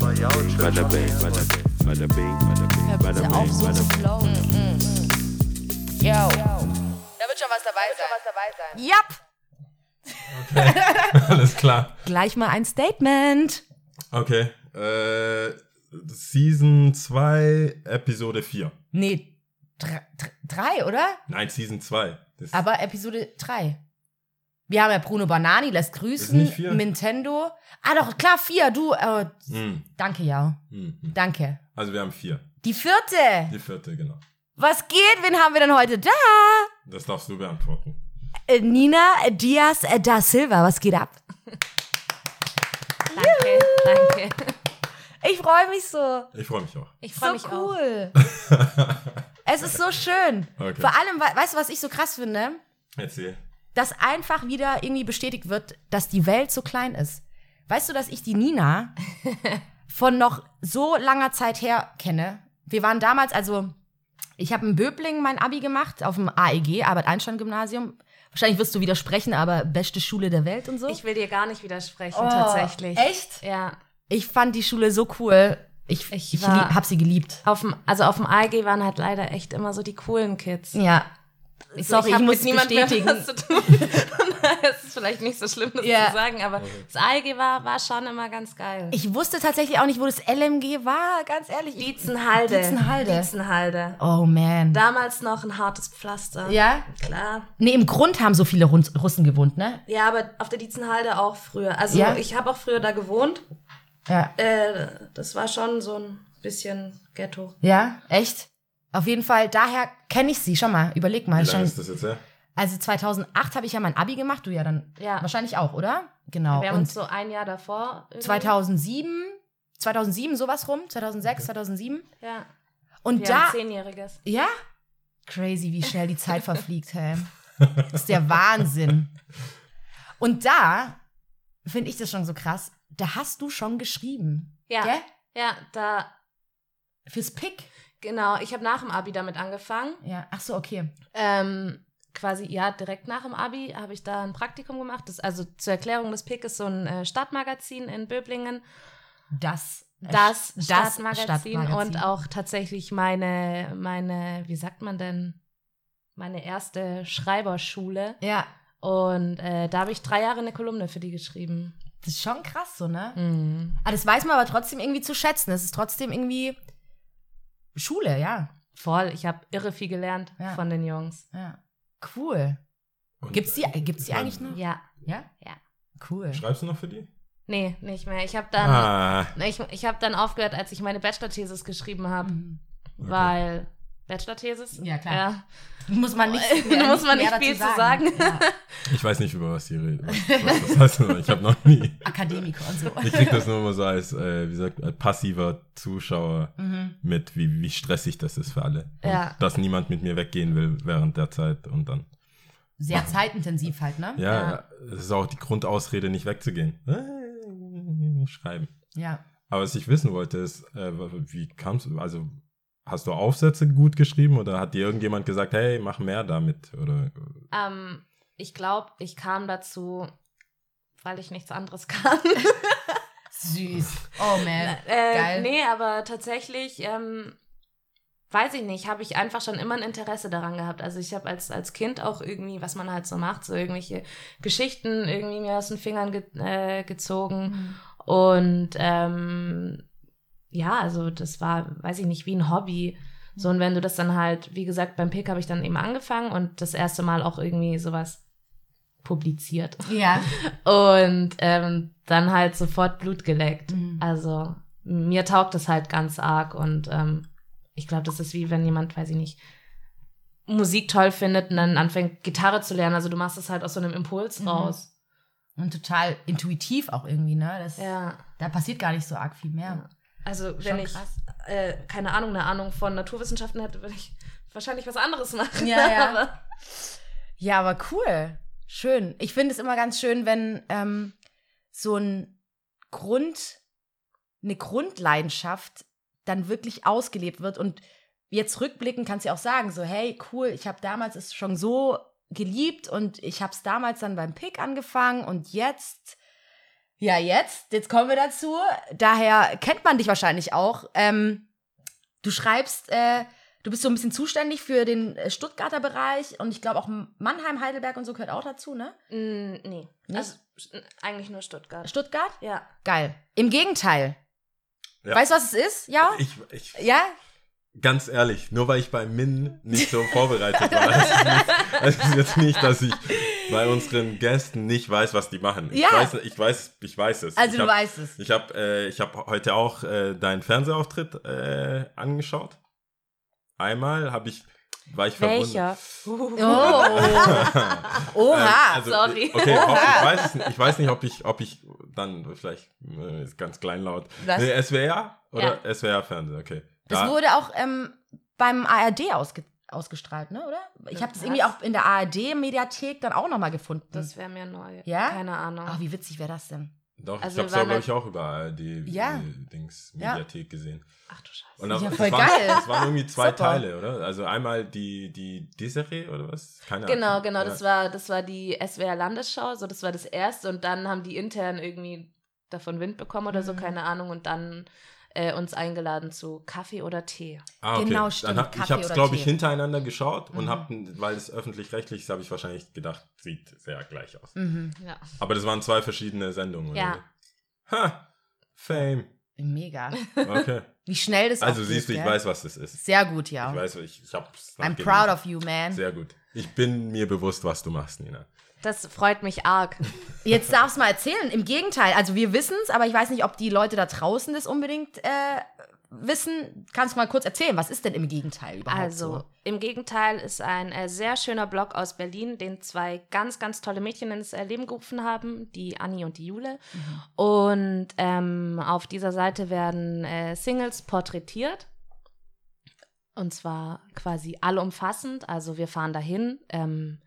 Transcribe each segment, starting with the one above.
Bada bing, bada bing, bada bing, bada bing, bada bing, zu bing. flowen. Yo. Da wird schon was dabei sein. Japp. Alles klar. Gleich mal ein Statement. Okay. Äh, Season 2, Episode 4. Nee, dr dr drei, oder? Nein, Season 2. Das Aber Episode 3. Wir haben ja Bruno Banani, lässt grüßen. nicht vier? Nintendo. Ah, doch, klar, vier. Du, äh, Hm, danke, ja. hm. Danke. Also wir haben vier. Die vierte. Die vierte, genau. Was geht? Wen haben wir denn heute da? Das darfst du beantworten. Äh, Nina Diaz äh, da Silva. Was geht ab? Danke, danke. Ich freue mich so. Ich freue mich auch. Ich freue so mich auch. cool. es ist so schön. Okay. Vor allem, we- weißt du, was ich so krass finde? Erzähl. Dass einfach wieder irgendwie bestätigt wird, dass die Welt so klein ist. Weißt du, dass ich die Nina von noch so langer Zeit her kenne? Wir waren damals, also ich habe in Böblingen mein Abi gemacht, auf dem AEG, Albert-Einstein-Gymnasium. Wahrscheinlich wirst du widersprechen, aber beste Schule der Welt und so. Ich will dir gar nicht widersprechen, Oh, tatsächlich. Echt? Ja. Ich fand die Schule so cool. Ich, Ich ich, war- lieb, hab sie geliebt. Auf dem, also auf dem AG waren halt leider echt immer so die coolen Kids. Ja. Sorry, ich, hab muss mit niemandem mehr bestätigen. was zu tun. Daher ist es vielleicht nicht so schlimm, das Ja. zu sagen, aber das AG war, war schon immer ganz geil. Ich wusste tatsächlich auch nicht, wo das LMG war, ganz ehrlich. Ich- Dietzenhalde. Dietzenhalde. Dietzenhalde. Oh man. Damals noch ein hartes Pflaster. ja? Klar. Nee, im Grund haben so viele Russen gewohnt, ne? Ja, aber auf der Dietzenhalde auch früher. Also Ja? ich habe auch früher da gewohnt. Ja. Äh, das war schon so ein bisschen Ghetto. Ja, echt? Auf jeden Fall, daher kenne ich sie. Schau mal, überleg mal. Wie lange Schon, ist das jetzt her? also 2008 habe ich ja mein Abi gemacht, du ja dann Ja. wahrscheinlich auch, oder? Genau. Wir haben Und uns so ein Jahr davor. irgendwie- 2007, 2007 sowas rum, 2006, 2007. Ja. Und Wir da, haben Zehnjähriges. ja, crazy, wie schnell die Zeit verfliegt, hä? Das ist der Wahnsinn. Und da finde ich das schon so krass. Da hast du schon geschrieben. Ja. Gell? Ja, da, Fürs Pick. Genau. Ich habe nach dem Abi damit angefangen. Ja, ach so, okay. Ähm, quasi, ja, direkt nach dem Abi habe ich da ein Praktikum gemacht. Das, also zur Erklärung, das PIK ist so ein äh, Stadtmagazin in Böblingen. Das, äh, Das, das Stadtmagazin, Stadtmagazin. und auch tatsächlich meine, meine, wie sagt man denn, meine erste Schreiberschule. Ja, Und äh, da habe ich drei Jahre eine Kolumne für die geschrieben. das ist schon krass so, ne? Mhm. Aber das weiß man aber trotzdem irgendwie zu schätzen. Es ist trotzdem irgendwie Schule, ja. Voll, ich habe irre viel gelernt Ja. von den Jungs. Ja. Cool. Und, Gibt's die, äh, gibt's die mein, eigentlich noch? Ja. Ja? Ja. Cool. Schreibst du noch für die? Nee, nicht mehr. Ich habe dann, Ah, ich, ich habe dann aufgehört, als ich meine Bachelor-Thesis geschrieben habe, Mhm. weil Bachelor-Thesis? Ja, klar. Ja. Muss man nicht, Da muss man mehr nicht viel zu sagen. Ja. ich weiß nicht, über was die reden. Was, was das heißt, ich habe noch nie. Akademiker und so. Ich krieg das nur mal so als, äh, wie sagt, als passiver Zuschauer Mhm. mit, wie, wie stressig das ist für alle. Und Ja. Dass niemand mit mir weggehen will während der Zeit und dann. Sehr zeitintensiv halt, ne? Ja, Ja. ja. es ist auch die Grundausrede, nicht wegzugehen. Äh, Schreiben. Ja. Aber was ich wissen wollte, ist, äh, wie kamst du, also hast du Aufsätze gut geschrieben oder hat dir irgendjemand gesagt, hey, mach mehr damit? Oder Ähm, ich glaube, ich kam dazu, weil ich nichts anderes kann. Süß. Oh man. äh, Geil. Nee, aber tatsächlich, ähm, weiß ich nicht, habe ich einfach schon immer ein Interesse daran gehabt. Also ich habe als, als Kind auch irgendwie, was man halt so macht, so irgendwelche Geschichten irgendwie mir aus den Fingern ge äh, gezogen. Mhm. Und ähm, ja, also das war, weiß ich nicht, wie ein Hobby. So, und wenn du das dann halt, wie gesagt, beim Pick habe ich dann eben angefangen und das erste Mal auch irgendwie sowas publiziert. Ja. Und ähm, dann halt sofort Blut geleckt. Mhm. Also mir taugt das halt ganz arg und ähm, ich glaube, das ist wie wenn jemand, weiß ich nicht, Musik toll findet und dann anfängt Gitarre zu lernen. Also du machst es halt aus so einem Impuls Mhm. raus. Und total intuitiv auch irgendwie, ne? Das, Ja. Da passiert gar nicht so arg viel mehr. Also Schon wenn ich, äh, keine Ahnung, eine Ahnung von Naturwissenschaften hätte, würde ich wahrscheinlich was anderes machen. Ja, ja. Aber, Ja, aber cool. Schön. Ich finde es immer ganz schön, wenn ähm, so ein Grund, eine Grundleidenschaft dann wirklich ausgelebt wird. Und jetzt rückblickend kannst du ja auch sagen, so, hey, cool, ich habe damals es schon so geliebt und ich habe es damals dann beim Pick angefangen und jetzt Ja, jetzt, jetzt kommen wir dazu. Daher kennt man dich wahrscheinlich auch. Ähm, du schreibst, äh, du bist so ein bisschen zuständig für den äh, Stuttgarter Bereich und ich glaube auch Mannheim, Heidelberg und so gehört auch dazu, ne? Mm, nee. Nicht? Also eigentlich nur Stuttgart. Stuttgart? ja. Geil. Im Gegenteil. Ja. Weißt du, was es ist? Ja? Ich, ich, Ja? Ganz ehrlich, nur weil ich bei Min nicht so vorbereitet war, es nicht- heißt es jetzt nicht, dass ich bei unseren Gästen nicht weiß, was die machen. Ja. Ich weiß, ich weiß, ich weiß es. Also ich du hab, weißt es. Ich habe äh, ich hab heute auch äh, deinen Fernsehauftritt äh, angeschaut. Einmal habe ich, war ich Welcher? verwundert. Oh. Oha. Also, Sorry. Okay, hoff, ich, weiß ich weiß nicht, ob ich, ob ich dann vielleicht äh, ist ganz kleinlaut. Was? Nee, SWR oder SWR Fernsehen, okay. Das Da- wurde auch ähm, beim ARD ausge ausgestrahlt, ne, oder? Ich habe das irgendwie auch in der ARD-Mediathek dann auch nochmal gefunden. Das wäre mir neu. Ja? Keine Ahnung. Ach, wie witzig wäre das denn? Doch, Also ich habe es waren glaube ich auch über die Ja. Dings Ja. Mediathek gesehen. Ach du Scheiße. Und Ja, das, voll das waren, geil. Das waren irgendwie zwei Super. Teile, oder? Also einmal die die Desiree oder was? Keine Ahnung. Genau, genau, Ja. das war, das war die SWR Landesschau, so das war das erste und dann haben die intern irgendwie davon Wind bekommen oder so, Mhm. keine Ahnung, und dann äh, uns eingeladen zu Kaffee oder Tee. Ah, okay. Genau, stimmt. Dann hab, ich Kaffee habe es, oder glaube ich, Tee. hintereinander geschaut und Mhm. habe, weil es öffentlich-rechtlich ist, habe ich wahrscheinlich gedacht, sieht sehr gleich aus. Mhm. Ja. Aber das waren zwei verschiedene Sendungen. oder Ja. wie? Ha! Fame. Mega. Okay. Wie schnell das Also auch siehst du, ich gell? weiß, was das ist. Sehr gut, ja. Ich weiß, ich, ich hab's I'm proud of you, man. Sehr gut. Ich bin mir bewusst, was du machst, Nina. Das freut mich arg. Jetzt darfst du mal erzählen. Im Gegenteil, also wir wissen es, aber ich weiß nicht, ob die Leute da draußen das unbedingt äh, wissen. Kannst du mal kurz erzählen, was ist denn im Gegenteil überhaupt Also, so? im Gegenteil ist ein äh, sehr schöner Blog aus Berlin, den zwei ganz, ganz tolle Mädchen ins äh, Leben gerufen haben, die Anni und die Jule. Und ähm, auf dieser Seite werden äh, Singles porträtiert. Und zwar quasi allumfassend. Also wir fahren dahin, ähm,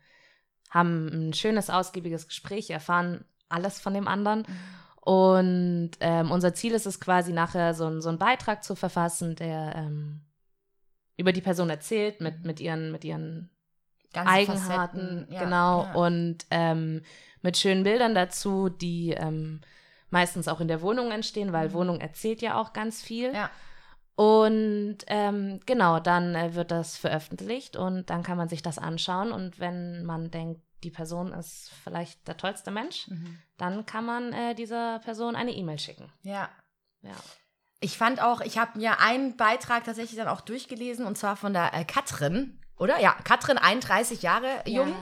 haben ein schönes, ausgiebiges Gespräch, erfahren alles von dem anderen. Und ähm, unser Ziel ist es quasi nachher so, so einen Beitrag zu verfassen, der ähm, über die Person erzählt, mit, mit, ihren, mit ihren Ganze Eigenarten, ja, genau, ja. und ähm, mit schönen Bildern dazu, die ähm, meistens auch in der Wohnung entstehen, weil Mhm. Wohnung erzählt ja auch ganz viel. Ja. Und ähm, genau, dann äh, wird das veröffentlicht und dann kann man sich das anschauen und wenn man denkt, die Person ist vielleicht der tollste Mensch, Mhm. dann kann man äh, dieser Person eine E-Mail schicken. Ja. Ja. Ich fand auch, ich habe mir einen Beitrag tatsächlich dann auch durchgelesen und zwar von der äh, Katrin, oder? Ja, Katrin, 31 Jahre jung.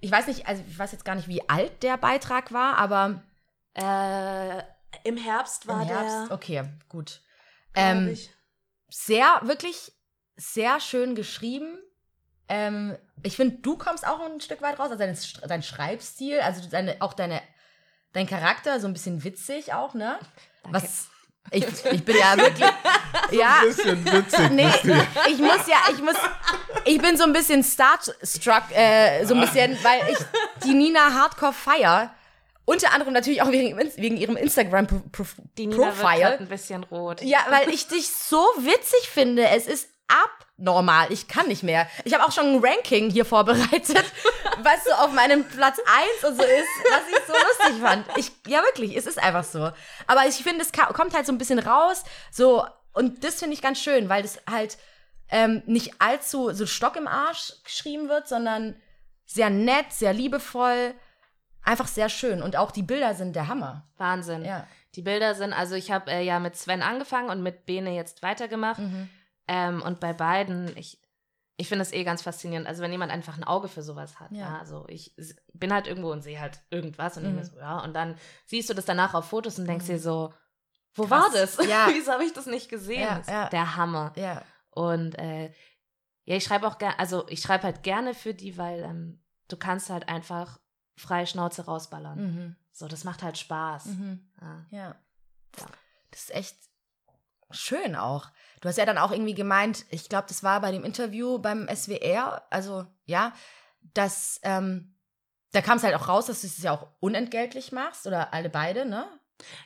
Ich weiß nicht, also ich weiß jetzt gar nicht, wie alt der Beitrag war, aber Äh, Im Herbst war im Herbst. der. Okay, gut. Ähm, ich. Sehr, wirklich sehr schön geschrieben. Ähm, ich finde, du kommst auch ein Stück weit raus, also dein, dein Schreibstil, also deine, auch deine, dein Charakter, so ein bisschen witzig auch, ne? Danke. Was, ich, ich bin ja wirklich, ja, Bisschen witzig. nee, ich muss ja, ich muss, ich bin so ein bisschen starstruck, äh, so ein bisschen, weil ich die Nina Hardcore feier. Unter anderem natürlich auch wegen, wegen ihrem Die Nina wird Instagram-Profile. grad ein bisschen rot. Ja, weil ich dich so witzig finde. Es ist abnormal. Ich kann nicht mehr. Ich habe auch schon ein Ranking hier vorbereitet, was so auf meinem Platz 1 und so ist, was ich so lustig fand. Ich, ja, wirklich, es ist einfach so. Aber ich finde, es kommt halt so ein bisschen raus. So, und das finde ich ganz schön, weil das halt ähm, nicht allzu so Stock im Arsch geschrieben wird, sondern sehr nett, sehr liebevoll. Einfach sehr schön. Und auch die Bilder sind der Hammer. Wahnsinn. Ja. Die Bilder sind, also ich habe äh, ja mit Sven angefangen und mit Bene jetzt weitergemacht. Mhm. Ähm, und bei beiden, ich, ich finde es eh ganz faszinierend. Also wenn jemand einfach ein Auge für sowas hat. Ja. Ja. Also ich bin halt irgendwo und sehe halt irgendwas und Mhm. denke so, ja. Und dann siehst du das danach auf Fotos und denkst Mhm. dir so, wo Krass. war das? Ja. Wieso habe ich das nicht gesehen? Ja, Das ja. Der Hammer. Ja. Und äh, ja, ich schreibe auch gerne, also ich schreibe halt gerne für die, weil ähm, du kannst halt einfach freie Schnauze rausballern. Mhm. So, das macht halt Spaß. Mhm. Ja. Ja. Das ist echt schön auch. Du hast ja dann auch irgendwie gemeint, ich glaube, das war bei dem Interview beim SWR, also ja, dass ähm, da kam es halt auch raus, dass du es ja auch unentgeltlich machst oder alle beide, ne?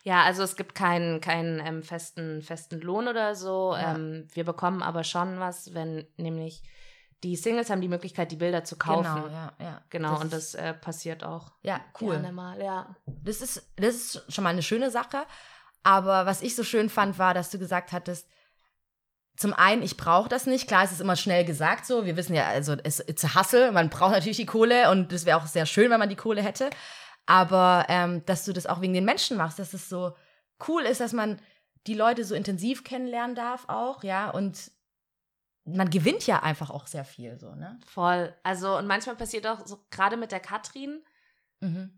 Ja, also es gibt keinen, keinen ähm, festen, festen Lohn oder so. Ja. Ähm, wir bekommen aber schon was, wenn nämlich die Singles haben die Möglichkeit, die Bilder zu kaufen. Genau, ja, ja. Genau, und ist- das äh, passiert auch. Ja, cool. Gerne mal, ja. Das ist, das ist schon mal eine schöne Sache. Aber was ich so schön fand, war, dass du gesagt hattest, zum einen, ich brauche das nicht. Klar, es ist immer schnell gesagt so. Wir wissen ja, also es ist hustle. Man braucht natürlich die Kohle und es wäre auch sehr schön, wenn man die Kohle hätte. Aber ähm, dass du das auch wegen den Menschen machst, dass es so cool ist, dass man die Leute so intensiv kennenlernen darf auch, ja. Und man gewinnt ja einfach auch sehr viel so, ne? Voll. Also, und manchmal passiert auch so, gerade mit der Katrin, Mhm.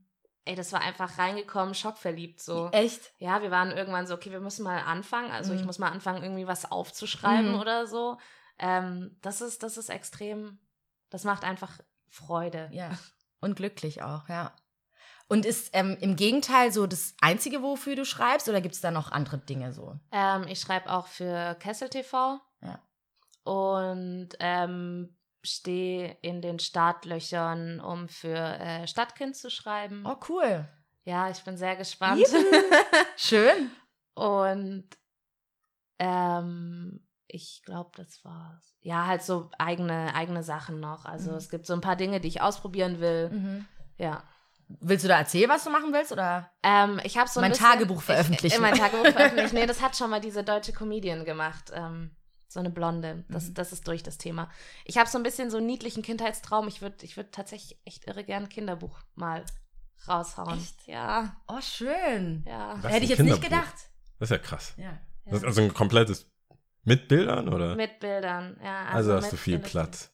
ey, das war einfach reingekommen, schockverliebt so. Echt? Ja, wir waren irgendwann so, okay, wir müssen mal anfangen. Also ich Mhm. muss mal anfangen, irgendwie was aufzuschreiben Mhm. oder so. Ähm, das ist, das ist extrem, das macht einfach Freude. Ja. Und glücklich auch, ja. Und ist ähm, im Gegenteil so das Einzige, wofür du schreibst, oder gibt es da noch andere Dinge so? Ähm, ich schreibe auch für Kessel TV. Ja. Und ähm, stehe in den Startlöchern, um für äh, Stadtkind zu schreiben. Oh, cool. Ja, ich bin sehr gespannt. Schön. Und ähm, ich glaube, das war's. Ja, halt so eigene, eigene Sachen noch. Also Mhm. es gibt so ein paar Dinge, die ich ausprobieren will. Mhm. Ja. Willst du da erzählen, was du machen willst? Oder? Ähm, ich habe so ein Mein bisschen, Tagebuch veröffentlichen. Ich, äh, mein Tagebuch veröffentlichen. Nee, das hat schon mal diese deutsche Comedian gemacht. Ähm, so eine Blonde. Das, Mhm. das ist durch das Thema. Ich habe so ein bisschen so einen niedlichen Kindheitstraum. Ich würde ich würd tatsächlich echt irre gern ein Kinderbuch mal raushauen. Echt? Ja, Oh, schön. ja. Was, Hätte ich jetzt nicht Kinderbuch? gedacht. Das ist ja krass. Ja. Das ist also ein komplettes mit Bildern oder? Mit Bildern, ja. also hast mit du viel. Platz.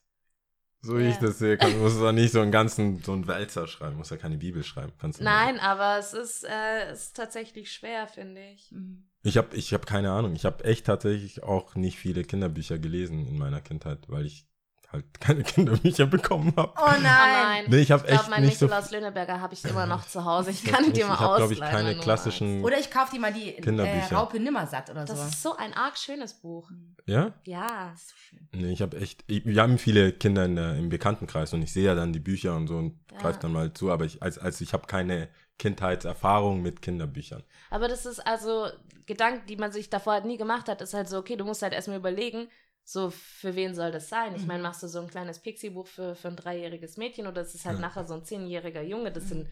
So wie ich Ja. das sehe, kann, musst du da nicht so einen ganzen, so einen Wälzer schreiben, musst ja keine Bibel schreiben. Kannst du Nein, aber es ist, äh, es ist tatsächlich schwer, finde ich. Mhm. Ich habe ich hab keine Ahnung. Ich habe echt tatsächlich auch nicht viele Kinderbücher gelesen in meiner Kindheit, weil ich halt keine Kinderbücher bekommen habe. Oh nein. Oh nein. Nee, ich habe Ich glaube, echt mein nicht so. Nikolaus Lüneberger habe ich immer noch zu Hause. Ich kann hab dir mal Ich habe, glaube ich, ausleihen, keine klassischen. Oder ich kaufe dir mal die äh, Kinderbücher. Raupe Nimmersatt oder magst. Das so. ist so ein arg schönes Buch. Ja? Ja. Das ist so schön. Nee, ich habe echt. Ich, wir haben viele Kinder in der, im Bekanntenkreis und ich sehe ja dann die Bücher und so und Ja. greife dann mal zu, aber ich, als, als ich habe keine Kindheitserfahrung mit Kinderbüchern. Aber das ist also Gedanken, die man sich davor halt nie gemacht hat, ist halt so, okay, du musst halt erstmal überlegen, so für wen soll das sein? Ich Mhm. meine, machst du so ein kleines Pixie-Buch für, für ein dreijähriges Mädchen oder ist es halt Ja. nachher so ein zehnjähriger Junge? Das sind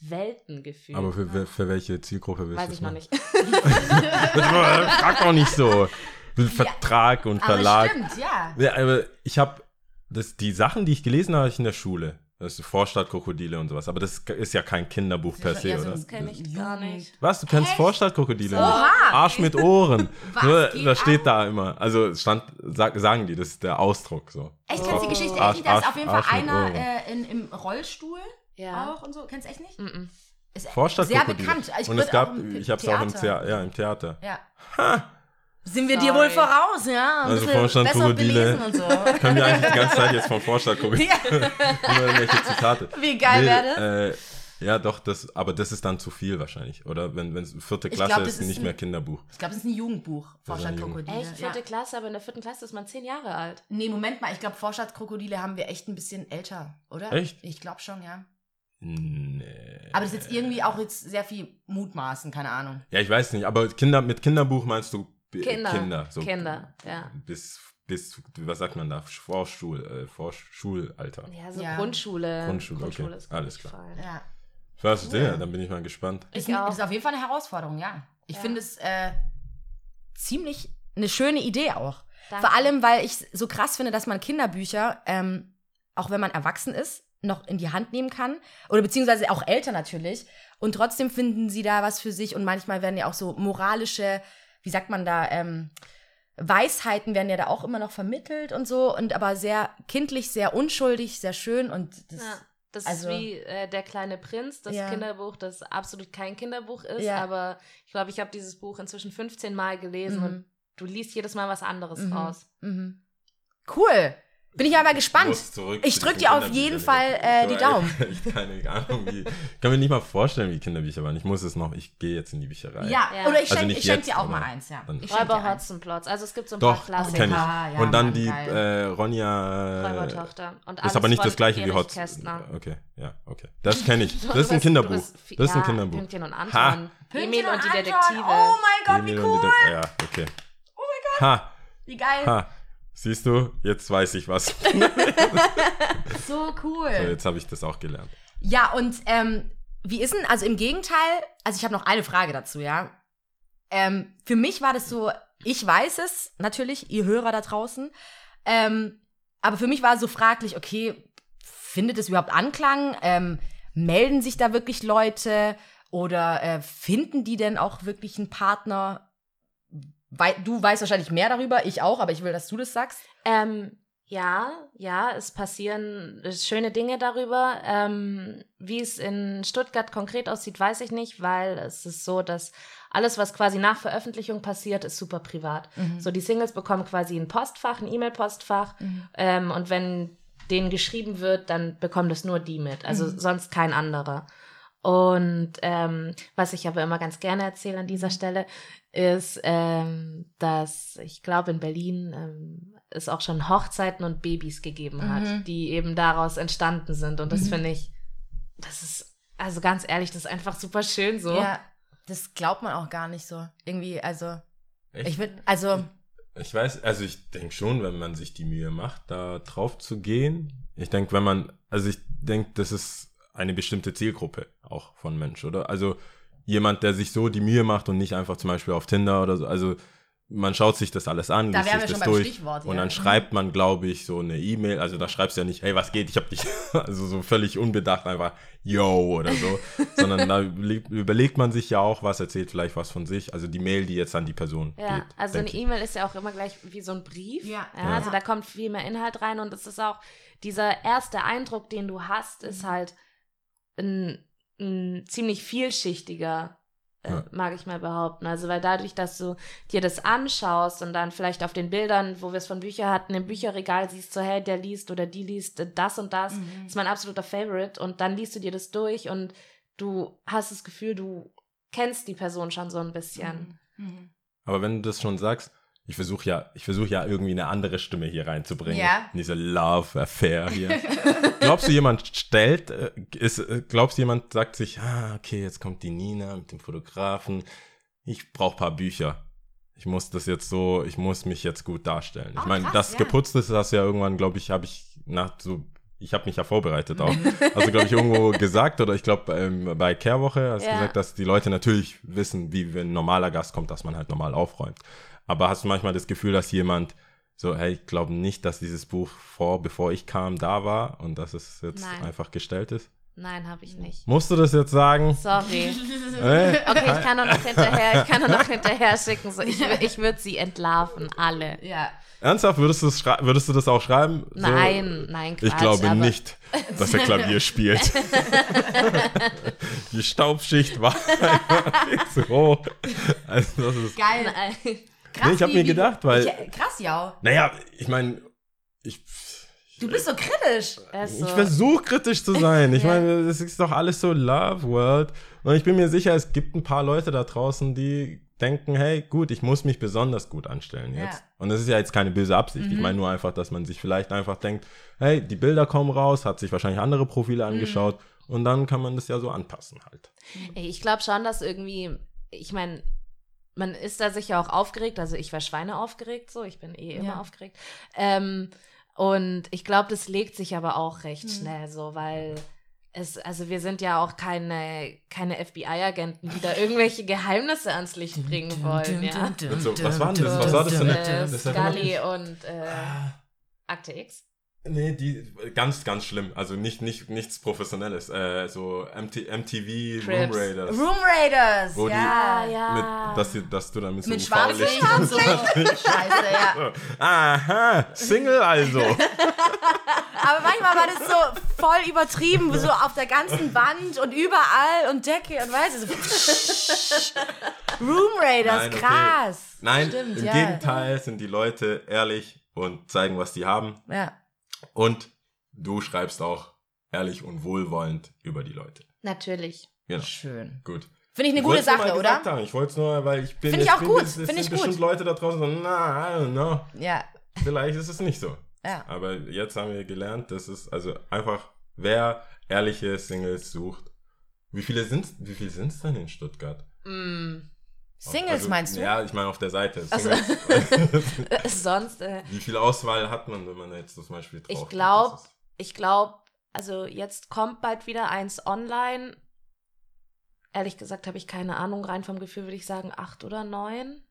Weltengefühle. Aber für, für, für welche Zielgruppe willst Weiß du ich das noch machen? nicht. Frag doch nicht so. Vertrag und Aber Verlag. stimmt, ja. Ja, aber ich habe das die Sachen, die ich gelesen habe, ich in der Schule. Das ist Vorstadtkrokodile und sowas. Aber das ist ja kein Kinderbuch per se, so oder? Das kenne ich gar nicht. Was? Du kennst Echt? Vorstadtkrokodile? Oha! Arsch mit Ohren. Was das steht ab? da immer. Also stand, sag, sagen die, das ist der Ausdruck so. Echt, kennst du die Geschichte? Arsch- echt? Da ist Arsch- auf jeden Fall Arsch einer äh, in, im Rollstuhl Ja. auch und so. Kennst du echt nicht? Mm-mm. Ist sehr Vorstadtkrokodile. bekannt. Ich und es gab, ich habe es auch im, Theater. Thea ja, im Theater. Ja. Ha! Sind wir dir Sorry. wohl voraus, ja? Ein Also belesen und so. Können wir eigentlich die ganze Zeit jetzt vom Vorstadtkrokodil ja, immer irgendwelche Zitate. wie geil Nee, wäre das? Äh, ja, doch, das, aber das ist dann zu viel wahrscheinlich, oder? Wenn es vierte Klasse glaub, ist, ist nicht ein- mehr Kinderbuch. Ich glaube, das ist ein Jugendbuch, ein Vorstadtkrokodile. Echt? Vierte Ja. Klasse, aber in der vierten Klasse ist man zehn Jahre alt. Nee, Moment mal, ich glaube, Vorstadtkrokodile haben wir echt ein bisschen älter, oder? Echt? Ich glaube schon, ja. Nee. Aber das ist jetzt irgendwie auch jetzt sehr viel Mutmaßen, keine Ahnung. Ja, ich weiß nicht, aber Kinder mit Kinderbuch meinst du Kinder. Kinder, so Kinder, ja. Bis, bis, was sagt man da? Vorschul, äh, Vorschulalter. Ja, so Ja. Grundschule. Grundschule, okay. ist Alles klar. gefallen. Ja. Was Cool. ja, dann bin ich mal gespannt. Ich ist, auch. ist auf jeden Fall eine Herausforderung, ja. Ich Ja. finde es äh, ziemlich eine schöne Idee auch. Danke. Vor allem, weil ich so krass finde, dass man Kinderbücher, ähm, auch wenn man erwachsen ist, noch in die Hand nehmen kann. Oder beziehungsweise auch Eltern natürlich. Und trotzdem finden sie da was für sich. Und manchmal werden ja auch so moralische, wie sagt man da, ähm, Weisheiten werden ja da auch immer noch vermittelt und so. Und aber sehr kindlich, sehr unschuldig, sehr schön. Und das, Ja, das also- ist wie äh, Der kleine Prinz, das Ja. Kinderbuch, das absolut kein Kinderbuch ist, Ja. aber ich glaube, ich habe dieses Buch inzwischen 15 Mal gelesen Mhm. und du liest jedes Mal was anderes Mhm. raus. Mhm. Cool. Bin ich aber gespannt. Ich zu drück diesen dir auf jeden Fall, äh, die Daumen. Ich keine Ahnung, wie. Ich kann mir nicht mal vorstellen, wie Kinderbücher waren. Ich muss es noch, ich gehe jetzt in die Bücherei. Ja, Ja. oder ich Also schenke schenk dir auch mal eins, ja. Räuber. Hotzenplotz, also es gibt so ein Doch, paar kenne Klassiker. ich. Ah, ja, und dann Mann, die äh, Ronja. Äh, Räubertochter. Und ist alles aber nicht das gleiche wie Erich Hot. Kästner. Okay, ja, okay. Das kenne ich. Das ist ein Kinderbuch. Das ist ein Kinderbuch. Pünktchen und Ha. Anton. Pünktchen Emil und die. Detektive. Oh mein Gott, wie cool. Ja, okay. Oh mein Gott. Ha, Wie geil. ha. Siehst du, jetzt weiß ich was. So cool. So, jetzt habe ich das auch gelernt. Ja, und ähm, wie ist denn, also im Gegenteil, also ich habe noch eine Frage dazu, ja. Ähm, für mich war das so, ich weiß es natürlich, ihr Hörer da draußen, ähm, aber für mich war es so fraglich, okay, findet es überhaupt Anklang? Ähm, melden sich da wirklich Leute oder äh, finden die denn auch wirklich einen Partner? Wei du weißt wahrscheinlich mehr darüber, ich auch, aber ich will, dass du das sagst. Ähm, ja, ja, es passieren schöne Dinge darüber. Ähm, wie es in Stuttgart konkret aussieht, weiß ich nicht, weil es ist so, dass alles, was quasi nach Veröffentlichung passiert, ist super privat. So, die Singles bekommen quasi ein Postfach, ein E-Mail-Postfach. Ähm, und wenn denen geschrieben wird, dann bekommen das nur die mit. Also sonst kein anderer. Und ähm, was ich aber immer ganz gerne erzähle an dieser Stelle, ist, ähm, dass ich glaube, in Berlin ähm, es auch schon Hochzeiten und Babys gegeben hat, die eben daraus entstanden sind. Und das finde ich, das ist, also ganz ehrlich, das ist einfach super schön so. Ja, das glaubt man auch gar nicht so. Irgendwie, also, Echt? ich würde, also, Ich weiß, also ich denke schon, wenn man sich die Mühe macht, da drauf zu gehen. Ich denke, wenn man, also ich denke, das ist eine bestimmte Zielgruppe auch von Mensch, oder? Also jemand, der sich so die Mühe macht und nicht einfach zum Beispiel auf Tinder oder so, also man schaut sich das alles an, Da liest wären sich wir das schon beim durch Stichwort, und ja. dann schreibt man, glaube ich, so eine E-Mail, also da schreibst du ja nicht, hey, was geht, ich hab dich, also so völlig unbedacht einfach, yo oder so, sondern da überlegt, man sich ja auch was, erzählt vielleicht was von sich, also die Mail, die jetzt an die Person Ja, geht. also eine. E-Mail ist ja auch immer gleich wie so ein Brief. Ja. Ja. Also da kommt viel mehr Inhalt rein und es ist auch dieser erste Eindruck, den du hast, ist halt ein, ein ziemlich vielschichtiger, äh, Ja. mag ich mal behaupten. Also weil dadurch, dass du dir das anschaust und dann vielleicht auf den Bildern, wo wir es von Büchern hatten, im Bücherregal siehst, so hey, der liest oder die liest das und das, ist mein absoluter Favorite und dann liest du dir das durch und du hast das Gefühl, du kennst die Person schon so ein bisschen. Aber wenn du das schon sagst, ich versuche ja, ich versuche ja irgendwie eine andere Stimme hier reinzubringen. Ja. In diese Love Affair hier. glaubst du, jemand stellt, äh, ist, äh, glaubst du, jemand sagt sich, ah, okay, jetzt kommt die Nina mit dem Fotografen. Ich brauche paar Bücher. Ich muss das jetzt so, ich muss mich jetzt gut darstellen. Ich Oh, meine, krass, das ja. geputzt ist, das ja irgendwann, glaube ich, habe ich nach so, ich habe mich ja vorbereitet auch. Also, glaube ich, irgendwo gesagt oder ich glaube, ähm, bei Kehrwoche hast du Ja. gesagt, dass die Leute natürlich wissen, wie wenn ein normaler Gast kommt, dass man halt normal aufräumt. Aber hast du manchmal das Gefühl, dass jemand so, hey, ich glaube nicht, dass dieses Buch vor, bevor ich kam, da war und dass es jetzt Nein. einfach gestellt ist? Nein, habe ich nicht. Musst du das jetzt sagen? Sorry. Äh? Okay, ich kann doch noch hinterher, ich kann doch noch hinterher schicken. So, ich ich würde sie entlarven, alle. ja. Ernsthaft, würdest du, das schrei- würdest du das auch schreiben? So, Nein, nein, Quatsch. Ich glaube aber nicht, dass er Klavier spielt. Die Staubschicht war einfach viel zu hoch. Also das ist, Geil. Krass, Nee, ich hab wie- mir gedacht, weil- Ich, krass, ja. naja, ich meine, ich, Du bist so kritisch. Also, ich versuche kritisch zu sein. Ich Ja. meine, es ist doch alles so Love World. Und ich bin mir sicher, es gibt ein paar Leute da draußen, die denken, hey, gut, ich muss mich besonders gut anstellen jetzt. Ja. Mhm. Und das ist ja jetzt keine böse Absicht. Ich meine nur einfach, dass man sich vielleicht einfach denkt, hey, die Bilder kommen raus, hat sich wahrscheinlich andere Profile Mhm. angeschaut und dann kann man das ja so anpassen halt. Ich glaube schon, dass irgendwie, ich meine, man ist da sicher auch aufgeregt. Also ich war Schweine aufgeregt, so. Ich bin eh immer Ja. aufgeregt. Ähm, und ich glaube, das legt sich aber auch recht Mhm. schnell so, weil es, also wir sind ja auch keine, keine FBI-Agenten, die da irgendwelche Geheimnisse ans Licht bringen wollen, ja. So, was war denn das? Was war das eine- Äh, Scully und äh, Ah. Akte X. Nee, die ganz, ganz schlimm. Also nicht, nicht nichts Professionelles. Äh, so MT, MTV Room Crips. Raiders. Room Raiders. Wo die- ja. ja. Mit, dass, die, dass du dann mit so Mit Schwarzlicht Licht und so. Scheiße, ja. Aha, Single also. Aber manchmal war das so voll übertrieben, so auf der ganzen Wand und überall und Decke und weißt du. So. Room Raiders, Nein, okay. krass. Nein, Stimmt, im ja. Gegenteil sind die Leute ehrlich und zeigen, was die haben. Ja. Und du schreibst auch ehrlich und wohlwollend über die Leute. Natürlich. Genau. Schön. Gut. Finde ich eine gute Sache, oder? Haben. Ich wollte es nur, weil ich bin. Finde ich es auch bin- gut, Es, es finde sind ich gut. bestimmt Leute da draußen so, na, I don't know. Ja. Vielleicht ist es nicht so. Ja. Aber jetzt haben wir gelernt, dass es also einfach, wer ehrliche Singles sucht. Wie viele sind wie viele sind's denn in Stuttgart? Mm. Singles Also, meinst du? Ja, ich meine auf der Seite. Also-. Sonst, äh, Wie viel Auswahl hat man, wenn man jetzt zum Beispiel drauf Ich geht? glaub- Das ist- ich glaube, also jetzt kommt bald wieder eins online. Ehrlich gesagt habe ich keine Ahnung. Rein vom Gefühl würde ich sagen acht oder neun.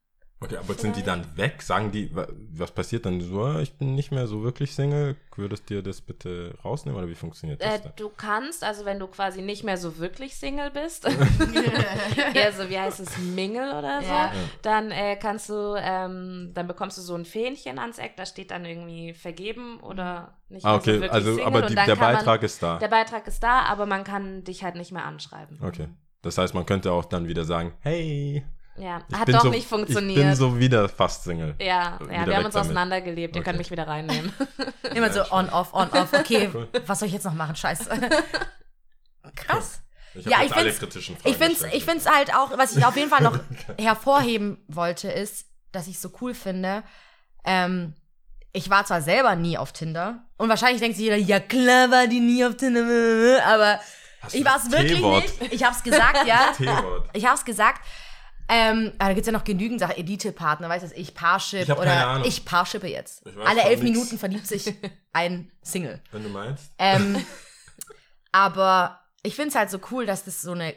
Okay, aber sind die dann weg? Sagen die, wa- was passiert dann so? "Ah, Ich bin nicht mehr so wirklich Single. Würdest dir das bitte rausnehmen oder wie funktioniert das Äh, dann? du kannst, also wenn du quasi nicht mehr so wirklich Single bist, eher so, wie heißt es, Mingle oder so, Ja. dann äh, kannst du, ähm, dann bekommst du so ein Fähnchen ans Eck, da steht dann irgendwie vergeben oder nicht Ah, mehr so okay, wirklich also Single aber die, der Beitrag ist da. Man, der Beitrag ist da, aber man kann dich halt nicht mehr anschreiben. Okay. Das heißt, man könnte auch dann wieder sagen, hey, Ja, ich hat doch so, nicht funktioniert. Ich bin so wieder fast Single. ja, ja, wir haben uns damit. auseinandergelebt, ihr Okay. könnt mich wieder reinnehmen. Immer so on, off, on, off. Okay, Cool. was soll ich jetzt noch machen? Scheiße. Krass. Ich Ja, habe ich jetzt alle find's- kritischen Fragen Ich finde es gestellt. ich find's halt auch, was ich auf jeden Fall noch hervorheben wollte, ist, dass ich so cool finde. Ähm, ich war zwar selber nie auf Tinder und wahrscheinlich denkt sich jeder, ja klar war die nie auf Tinder, aber Hast ich war es wirklich nicht. Ich hab's gesagt, ja. Ich hab's gesagt. Ähm, aber da gibt's ja noch genügend Sachen, Elite-Partner, weißt du, ich Parship Ich oder keine Ahnung. ich Parshippe jetzt. Ich weiß Alle elf nix. Minuten verliebt sich ein Single. Wenn du meinst. Ähm, aber ich finde es halt so cool, dass das so eine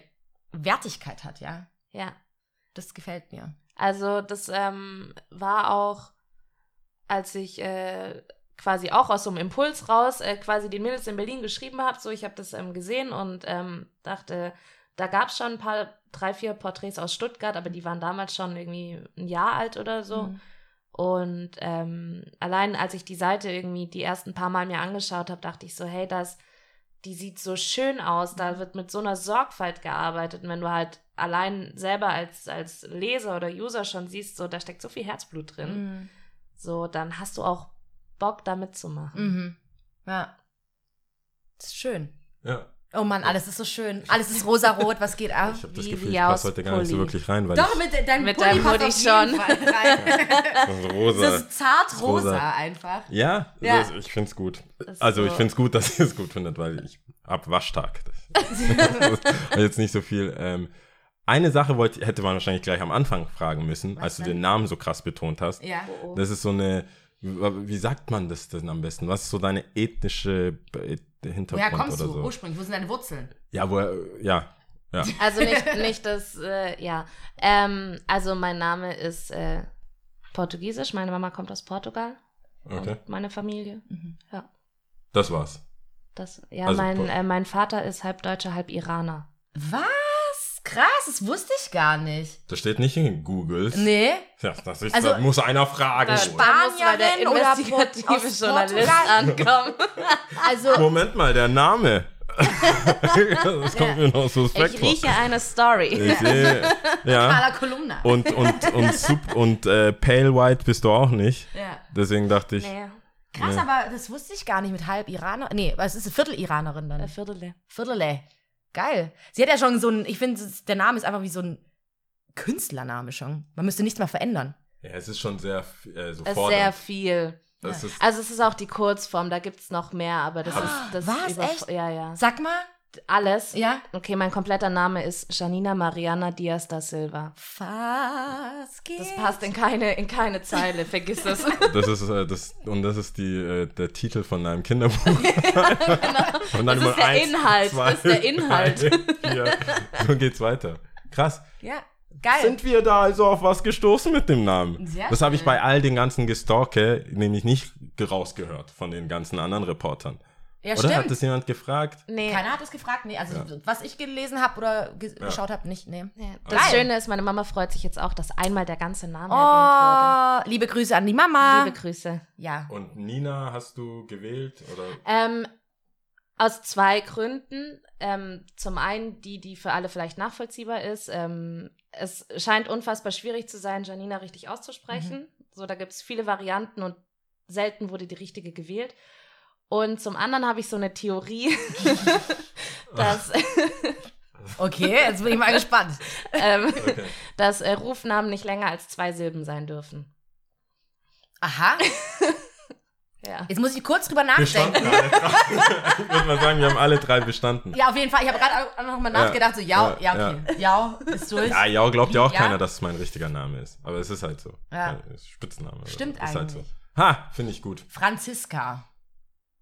Wertigkeit hat, ja. ja. Das gefällt mir. Also das ähm, war auch, als ich äh, quasi auch aus so einem Impuls raus äh, quasi den Mädels in Berlin geschrieben habe. So, ich habe das ähm, gesehen und ähm, dachte, da gab es schon ein paar, drei, vier Porträts aus Stuttgart, aber die waren damals schon irgendwie ein Jahr alt oder so. Mhm. Und ähm, allein als ich die Seite irgendwie die ersten paar Mal mir angeschaut habe, dachte ich so, hey, das, die sieht so schön aus, da wird mit so einer Sorgfalt gearbeitet. Und wenn du halt allein selber als, als Leser oder User schon siehst, so, da steckt so viel Herzblut drin, Mhm. so, dann hast du auch Bock, da mitzumachen. Mhm. Ja. Das ist schön. Ja. Oh Mann, alles ist so schön. Alles ist rosarot, was geht ab? Ich habe das Wie- Gefühl, ich aus passe heute gar nicht so Pulli. wirklich rein, weil Doch, ich mit deinem Mit Pulli deinem passt auf schon. Rein. so Das rosa. ist zart rosa, Rosa. einfach. Ja, Ja. Das, ich finde es gut. Das ist Also ich so- finde es gut, dass ihr es gut findet, weil ich ab Waschtag. Das, jetzt nicht so viel. Ähm, eine Sache wollte, hätte man wahrscheinlich gleich am Anfang fragen müssen, Was als du denn? den Namen so krass betont hast. Ja. Oh, oh. Das ist so eine, wie sagt man das denn am besten? Was ist so deine ethnische äh, Hintergrund Woher kommst oder du so? ursprünglich? Wo sind deine Wurzeln? Ja, wo, ja, ja. Also nicht, nicht das, äh, ja. Ähm, also mein Name ist äh, Portugiesisch, meine Mama kommt aus Portugal. Okay. Und meine Familie. Ja. Das war's. Das, ja, Also, mein, äh, mein Vater ist halb Deutscher, halb Iraner. Was? Krass, das wusste ich gar nicht. Das steht nicht in Google. Nee. Ja, das ist, Also, da muss einer fragen. Spanierin oder investigative Journalist ankommen. Also, Moment mal, der Name. das kommt mir noch suspekt Ich vor. rieche eine Story. Ich sehe, ja. Carla Kolumna. Und, und, und, Sup und äh, Pale White bist du auch nicht. ja. Deswegen dachte ich, Nee, Krass, Nee. aber das wusste ich gar nicht mit halb Iraner. Nee, es ist eine Viertel-Iranerin dann. äh, Viertel. Viertel. Geil. Sie hat ja schon so ein, ich finde, der Name ist einfach wie so ein Künstlername schon. Man müsste nichts mehr verändern. ja, es ist schon sehr äh, so Es sehr viel. Ist, Also es ist auch die Kurzform, da gibt es noch mehr, aber das ist das Was? Echt? Ja, ja. Sag mal. Alles. Ja. Okay, mein kompletter Name ist Janina Mariana Diaz da Silva. Was geht? Das passt in keine, in keine Zeile, vergiss es. das ist, äh, das, und das ist die, äh, der Titel von einem Kinderbuch. und dann Das ist der eins, Inhalt, Zwei, das ist der Inhalt. Drei, vier. So geht's weiter. Krass. Ja. Geil. Sind wir da also auf was gestoßen mit dem Namen? Sehr das habe ich bei all den ganzen Gestalke nämlich nicht rausgehört von den ganzen anderen Reportern. Ja, Oder stimmt. hat das jemand gefragt? Nee. Keiner hat es gefragt. Nee, also was ich gelesen habe oder ge Ja. geschaut habe, nicht. Nee. Ja, Das Geil. Schöne ist, meine Mama freut sich jetzt auch, dass einmal der ganze Name erwähnt Oh, liebe Grüße an die wurde. Mama. Liebe Grüße. ja. Und Nina hast du gewählt? Oder? Ähm, aus zwei Gründen. Ähm, zum einen die, die für alle vielleicht nachvollziehbar ist. Ähm, es scheint unfassbar schwierig zu sein, Janina richtig auszusprechen. So, da gibt es viele Varianten und selten wurde die richtige gewählt. Und zum anderen habe ich so eine Theorie, dass, Okay, jetzt bin ich mal gespannt. ähm, Okay. dass äh, Rufnamen nicht länger als zwei Silben sein dürfen. Aha. Ja. Jetzt muss ich kurz drüber nachdenken. ich würde mal sagen, wir haben alle drei bestanden. Ja, auf jeden Fall. Ich habe gerade auch noch mal nachgedacht, so, ja, ja, ja, okay. Ja, ist durch. Ja, Jao glaubt ja auch Ja. keiner, dass es mein richtiger Name ist. Aber es ist halt so. Ja. Spitzname. Stimmt ist Halt so. eigentlich. Ha, finde ich gut. Franziska.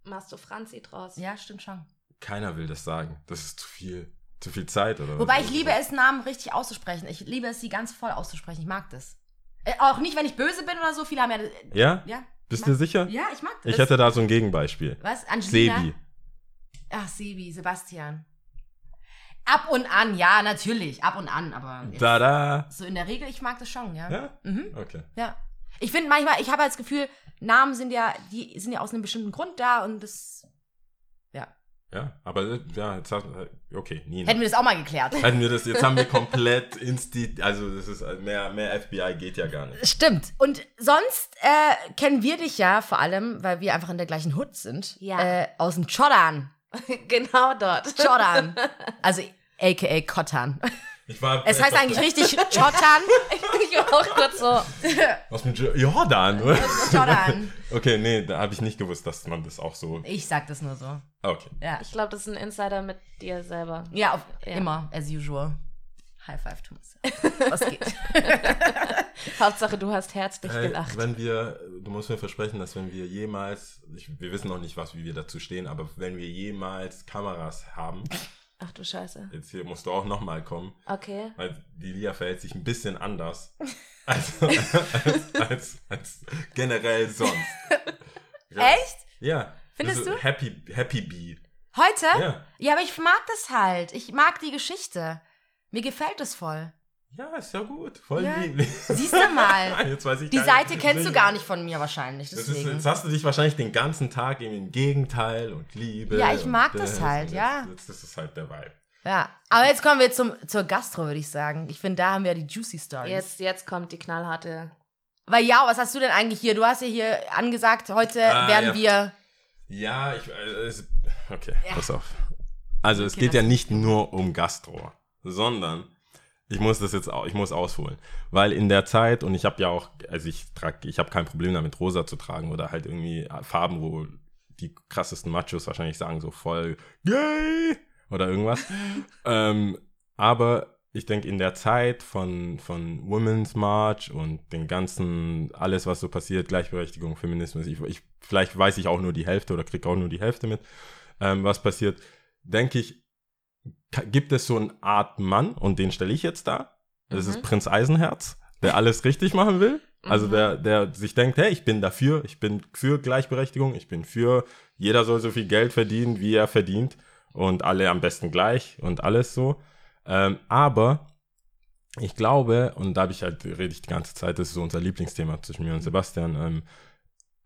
Machst du Franzi draus? Ja, stimmt schon. Keiner will das sagen. Das ist zu viel. Zu viel Zeit, oder? Wobei was? ich liebe es, Namen richtig auszusprechen. Ich liebe es, sie ganz voll auszusprechen. Ich mag das. Äh, auch nicht, wenn ich böse bin oder so. Viele haben ja. Ja? Ja. Bist du sicher? Ja, ich mag das. Ich hätte da so ein Gegenbeispiel. Was? Angelina? Sebi. Ach, Sebi, Sebastian. Ab und an, ja, natürlich. Ab und an, aber. jetzt Da, da. So in der Regel, ich mag das schon, ja. Ja? Mhm. Okay. Ja. Ich finde manchmal, ich habe halt das Gefühl, Namen sind ja, die sind ja aus einem bestimmten Grund da und das. Ja. Ja, aber ja, jetzt hat, okay, Nina. Hätten wir das auch mal geklärt. Hätten wir das, jetzt haben wir komplett insti, also das ist mehr, mehr FBI geht ja gar nicht. Stimmt. Und sonst äh, kennen wir dich ja vor allem, weil wir einfach in der gleichen Hood sind. Ja. Äh, aus dem Jordan. genau dort. Jordan. also aka Kottan. Ich war, Es heißt eigentlich richtig Jordan. ich auch kurz so. Was mit Jo- Jordan, oder? Jordan. Okay, nee, da habe ich nicht gewusst, dass man das auch so. Ich sag das nur so. Okay. Ja. Ich glaube, das ist ein Insider mit dir selber. Ja, auf, Ja. immer, as usual. High five to myself. Was geht? Hauptsache, du hast herzlich Hey, gelacht. wenn wir, du musst mir versprechen, dass wenn wir jemals, ich, wir wissen noch nicht, was, wie wir dazu stehen, aber wenn wir jemals Kameras haben, Ach du Scheiße. jetzt hier musst du auch nochmal kommen, Okay. weil die Lia verhält sich ein bisschen anders als, als, als, als generell sonst. Echt? Ja. Findest du? Happy, Happy Bee. Heute? Ja. Ja, aber ich mag das halt. Ich mag die Geschichte. Mir gefällt es voll. Ja, ist ja gut. Voll Ja. lieb. Siehst du mal. Jetzt weiß ich Die gar Seite nicht, kennst du gar nicht von mir wahrscheinlich. Das ist, Deswegen. jetzt hast du dich wahrscheinlich den ganzen Tag im Gegenteil und Liebe. Ja, ich mag das halt, und ja. Jetzt, jetzt, das ist halt der Vibe. ja. Aber jetzt kommen wir zum, zur Gastro, würde ich sagen. Ich finde, da haben wir die Juicy Stories. Jetzt, jetzt kommt die knallharte. Weil ja, was hast du denn eigentlich hier? Du hast ja hier angesagt, heute Ah, werden ja. wir. Ja, ich. Äh, okay, pass auf. Also, es Okay, geht ja das- nicht nur um Gastro, sondern ich muss das jetzt auch, ich muss ausholen. Weil in der Zeit, und ich habe ja auch, also ich trage, ich habe kein Problem damit, rosa zu tragen oder halt irgendwie Farben, wo die krassesten Machos wahrscheinlich sagen, so voll gay oder irgendwas. ähm, aber ich denke, in der Zeit von, von Women's March und den ganzen, alles, was so passiert, Gleichberechtigung, Feminismus, ich, ich, vielleicht weiß ich auch nur die Hälfte oder kriege auch nur die Hälfte mit, ähm, was passiert, denke ich, gibt es so eine Art Mann, und den stelle ich jetzt da. Das Mhm. ist Prinz Eisenherz, der alles richtig machen will. Also Mhm. der, der sich denkt, hey, ich bin dafür, ich bin für Gleichberechtigung, ich bin für, jeder soll so viel Geld verdienen, wie er verdient und alle am besten gleich und alles so. Ähm, aber ich glaube, und da habe ich halt, rede ich die ganze Zeit, das ist so unser Lieblingsthema zwischen mir und Sebastian, ähm,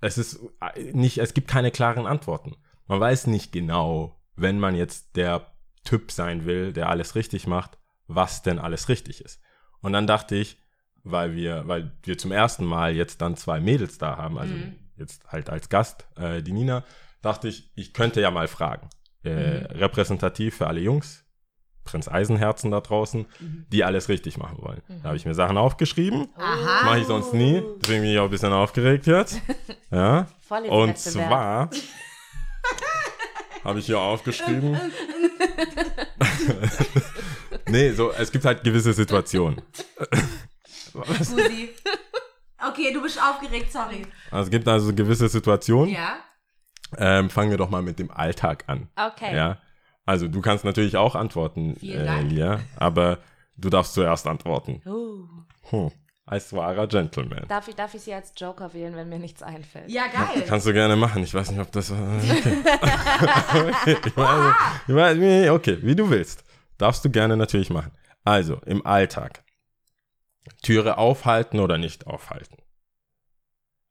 es ist äh, nicht, es gibt keine klaren Antworten. Man weiß nicht genau, wenn man jetzt der Typ sein will, der alles richtig macht, was denn alles richtig ist. Und dann dachte ich, weil wir, weil wir zum ersten Mal jetzt dann zwei Mädels da haben, also Mhm. jetzt halt als Gast, äh, die Nina, dachte ich, ich könnte ja mal fragen. Äh, Mhm. Repräsentativ für alle Jungs, Prinz Eisenherzen da draußen, Mhm. die alles richtig machen wollen. Da habe ich mir Sachen aufgeschrieben. Aha. Mache ich sonst nie. Deswegen bin ich auch ein bisschen aufgeregt jetzt. Ja. Und zwar habe ich hier aufgeschrieben. nee, so, es gibt halt gewisse Situationen. Susi. Okay, du bist aufgeregt, sorry. Also es gibt also gewisse Situationen. Ja. Ähm, fangen wir doch mal mit dem Alltag an. Okay. Ja. Also du kannst natürlich auch antworten, Vielen äh, Dank. Lia, aber du darfst zuerst antworten. Uh, Hm. Als wahrer Gentleman. darf, ich, darf ich sie als Joker wählen, wenn mir nichts einfällt? Ja, geil. Kannst du gerne machen. Ich weiß nicht, ob das. Okay. okay. Ich weiß, ich weiß, okay, wie du willst. Darfst du gerne natürlich machen. Also, im Alltag. Türe aufhalten oder nicht aufhalten.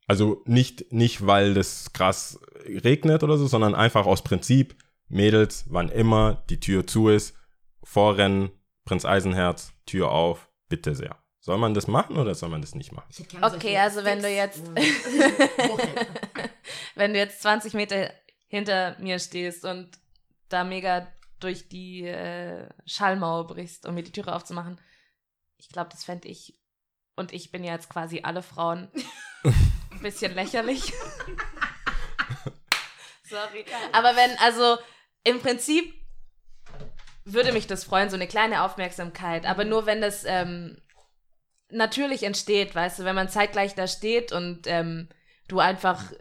Also nicht, nicht, weil das krass regnet oder so, sondern einfach aus Prinzip, Mädels, wann immer die Tür zu ist, vorrennen, Prinz Eisenherz, Tür auf, bitte sehr. Soll man das machen oder soll man das nicht machen? Ich hätte gerne Okay, also wenn du jetzt- Wenn du jetzt 20 Meter hinter mir stehst und da mega durch die äh, Schallmauer brichst, um mir die Türe aufzumachen, ich glaube, das fände ich, und ich bin ja jetzt quasi alle Frauen, ein bisschen lächerlich. Sorry. Aber wenn, also im Prinzip würde mich das freuen, so eine kleine Aufmerksamkeit. Aber nur wenn das ähm, natürlich entsteht, weißt du, wenn man zeitgleich da steht und ähm, du einfach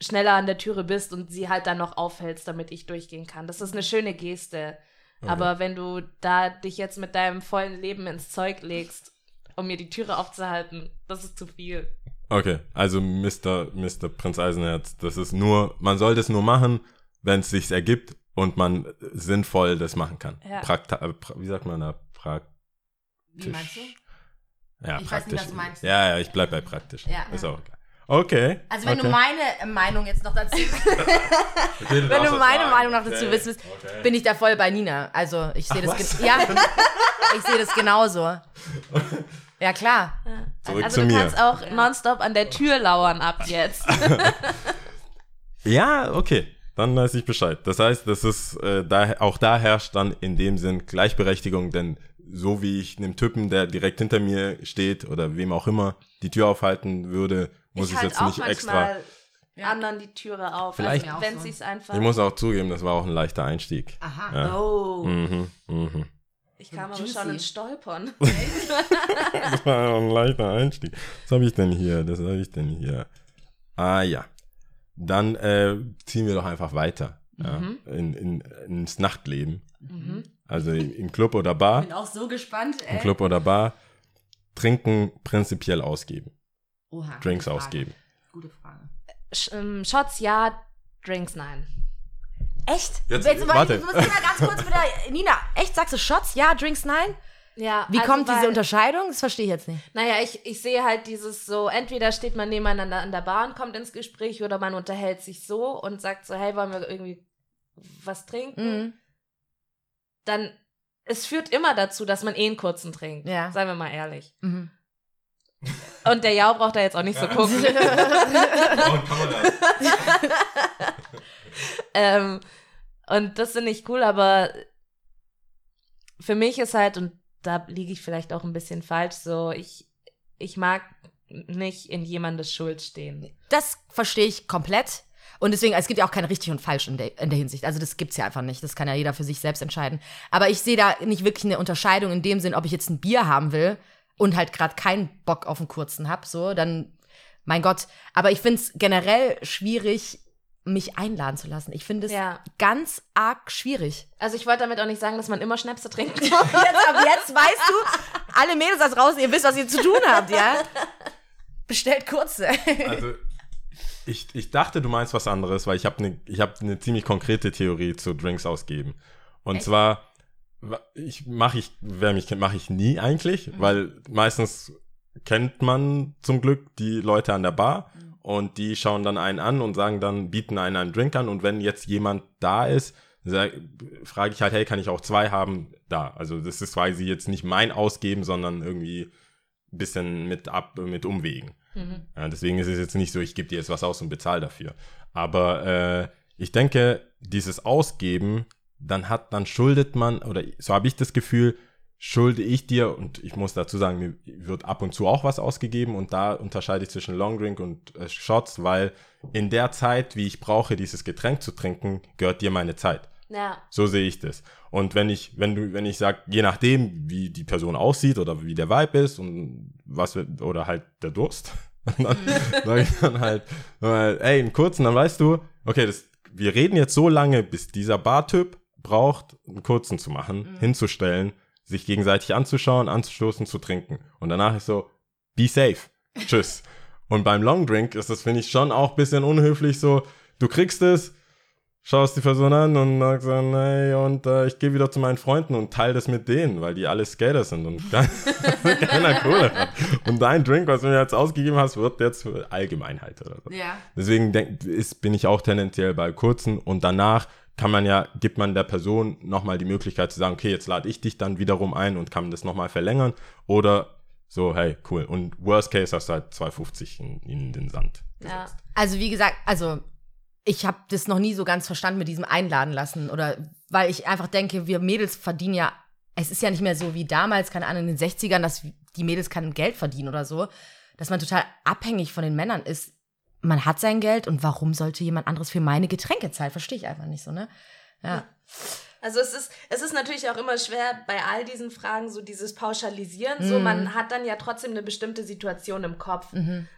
schneller an der Türe bist und sie halt dann noch aufhältst, damit ich durchgehen kann. Das ist eine schöne Geste. Aber wenn du da dich jetzt mit deinem vollen Leben ins Zeug legst, um mir die Türe aufzuhalten, das ist zu viel. Okay, also Mr. Mr. Prinz Eisenherz, das ist nur, man soll das nur machen, wenn es sich ergibt und man sinnvoll das machen kann. Ja. Prakta äh, wie sagt man da? Praktisch. Wie meinst du? Ja, Ich weiß nicht, praktisch. was du meinst. Ja, ja, ich bleib bei praktisch. Ja. Ist auch okay. Okay. Also wenn okay. du meine Meinung jetzt noch dazu, wenn wenn du meine Meinung noch dazu wissen willst, bin ich da voll bei Nina. Also ich sehe das, ja, ich sehe das genauso. Ja klar. Zurück also zu du mir. kannst auch nonstop an der Tür lauern ab jetzt. Ja, okay. Dann weiß ich Bescheid. Das heißt, das ist, äh, da, auch da herrscht dann in dem Sinn Gleichberechtigung, denn so wie ich einem Typen, der direkt hinter mir steht oder wem auch immer die Tür aufhalten würde, muss ich, halt jetzt nicht extra. manchmal anderen die Türe auf. Vielleicht- also, wenn sie es einfach. Ich muss auch zugeben, das war auch ein leichter Einstieg. Aha. Ja. oh, Mhm, mhm. ich kam aber schon ins Stolpern. Das war auch ein leichter Einstieg. Was habe ich denn hier? Das habe ich denn hier. Ah ja. Dann äh, ziehen wir doch einfach weiter. Ja, Mhm. in, in, ins Nachtleben. Mhm. Also im im Club oder Bar. Bin auch so gespannt. Im Ey. Club oder Bar. Trinken prinzipiell ausgeben. Oha, Drinks gute ausgeben. Gute Frage. Sch ähm, Shots ja, Drinks nein. Echt? Jetzt- Jetzt, warte. Du musst mal ganz kurz wieder. Nina, echt sagst du Shots? Ja, Drinks nein? Ja, Wie also kommt diese weil- Unterscheidung? Das verstehe ich jetzt nicht. Naja, ich, ich sehe halt dieses so, entweder steht man nebeneinander an der Bar und kommt ins Gespräch oder man unterhält sich so und sagt so, hey, wollen wir irgendwie trinken? Mhm. Dann, es führt immer dazu, dass man eh einen kurzen trinkt. Ja. Seien wir mal ehrlich. Mhm. Und der Jau braucht da jetzt auch nicht so gucken. ähm, und das finde ich cool, aber für mich ist halt, und da liege ich vielleicht auch ein bisschen falsch, so, ich, ich mag nicht in jemandes Schuld stehen. Das verstehe ich komplett. Und deswegen, es gibt ja auch kein richtig und falsch in der, in der Hinsicht. Also das gibt's ja einfach nicht. Das kann ja jeder für sich selbst entscheiden. Aber ich sehe da nicht wirklich eine Unterscheidung in dem Sinn, ob ich jetzt ein Bier haben will und halt gerade keinen Bock auf einen kurzen hab, so, dann, mein Gott. Aber ich finde es generell schwierig, mich einladen zu lassen. Ich finde es Ja. ganz arg schwierig. Also ich wollte damit auch nicht sagen, dass man immer Schnäpse trinken muss. Jetzt, ab jetzt weißt du, alle Mädels da draußen, ihr wisst, was ihr zu tun habt, ja? Bestellt kurze. Also, ich, ich dachte, du meinst was anderes, weil ich habe eine hab ne ziemlich konkrete Theorie zu Drinks ausgeben. Und zwar, wa- ich mache ich, wer mich kennt, mache ich nie eigentlich, weil meistens kennt man zum Glück die Leute an der Bar und die schauen dann einen an und sagen dann, bieten einen einen Drink an und wenn jetzt jemand da ist, frage ich halt, hey, kann ich auch zwei haben? Da. Also das ist quasi jetzt nicht mein Ausgeben, sondern irgendwie ein bisschen mit ab, mit Umwegen. Ja, deswegen ist es jetzt nicht so, ich gebe dir jetzt was aus und bezahle dafür. Aber äh, ich denke, dieses Ausgeben, dann hat, dann schuldet man, oder so habe ich das Gefühl, schulde ich dir, und ich muss dazu sagen, mir wird ab und zu auch was ausgegeben und da unterscheide ich zwischen Long Drink und äh, Shots, weil in der Zeit, wie ich brauche, dieses Getränk zu trinken, gehört dir meine Zeit. Ja. So sehe ich das. Und wenn ich, wenn du, wenn ich sage, je nachdem, wie die Person aussieht oder wie der Vibe ist und was oder halt der Durst, dann sage ich dann halt, ey, einen kurzen, dann weißt du, okay, das, wir reden jetzt so lange, bis dieser Bartyp braucht, einen kurzen zu machen, hinzustellen, sich gegenseitig anzuschauen, anzustoßen, zu trinken. Und danach ist so, be safe. Tschüss. Und beim Long Drink ist das, finde ich, schon auch ein bisschen unhöflich so, du kriegst es, schaust die Person an und sagst dann, hey, und äh, ich gehe wieder zu meinen Freunden und teile das mit denen, weil die alle Skater sind und keiner Kohle hat. Und dein Drink, was du mir jetzt ausgegeben hast, wird jetzt für Allgemeinheit oder so. Ja. Deswegen denk, ist, bin ich auch tendenziell bei kurzen und danach kann man ja, gibt man der Person nochmal die Möglichkeit zu sagen, okay, jetzt lade ich dich dann wiederum ein und kann das nochmal verlängern oder so, hey, cool. Und worst case hast du halt 2,50 in, in den Sand. Ja. Also wie gesagt, also ich habe das noch nie so ganz verstanden mit diesem Einladen lassen oder weil ich einfach denke, wir Mädels verdienen ja, es ist ja nicht mehr so wie damals, keine Ahnung, in den 60ern, dass die Mädels kein Geld verdienen oder so, dass man total abhängig von den Männern ist. man hat sein Geld und warum sollte jemand anderes für meine Getränke zahlen? Verstehe ich einfach nicht so, ne? Ja. Also es ist, es ist natürlich auch immer schwer bei all diesen Fragen so dieses Pauschalisieren. So, man hat dann ja trotzdem eine bestimmte Situation im Kopf.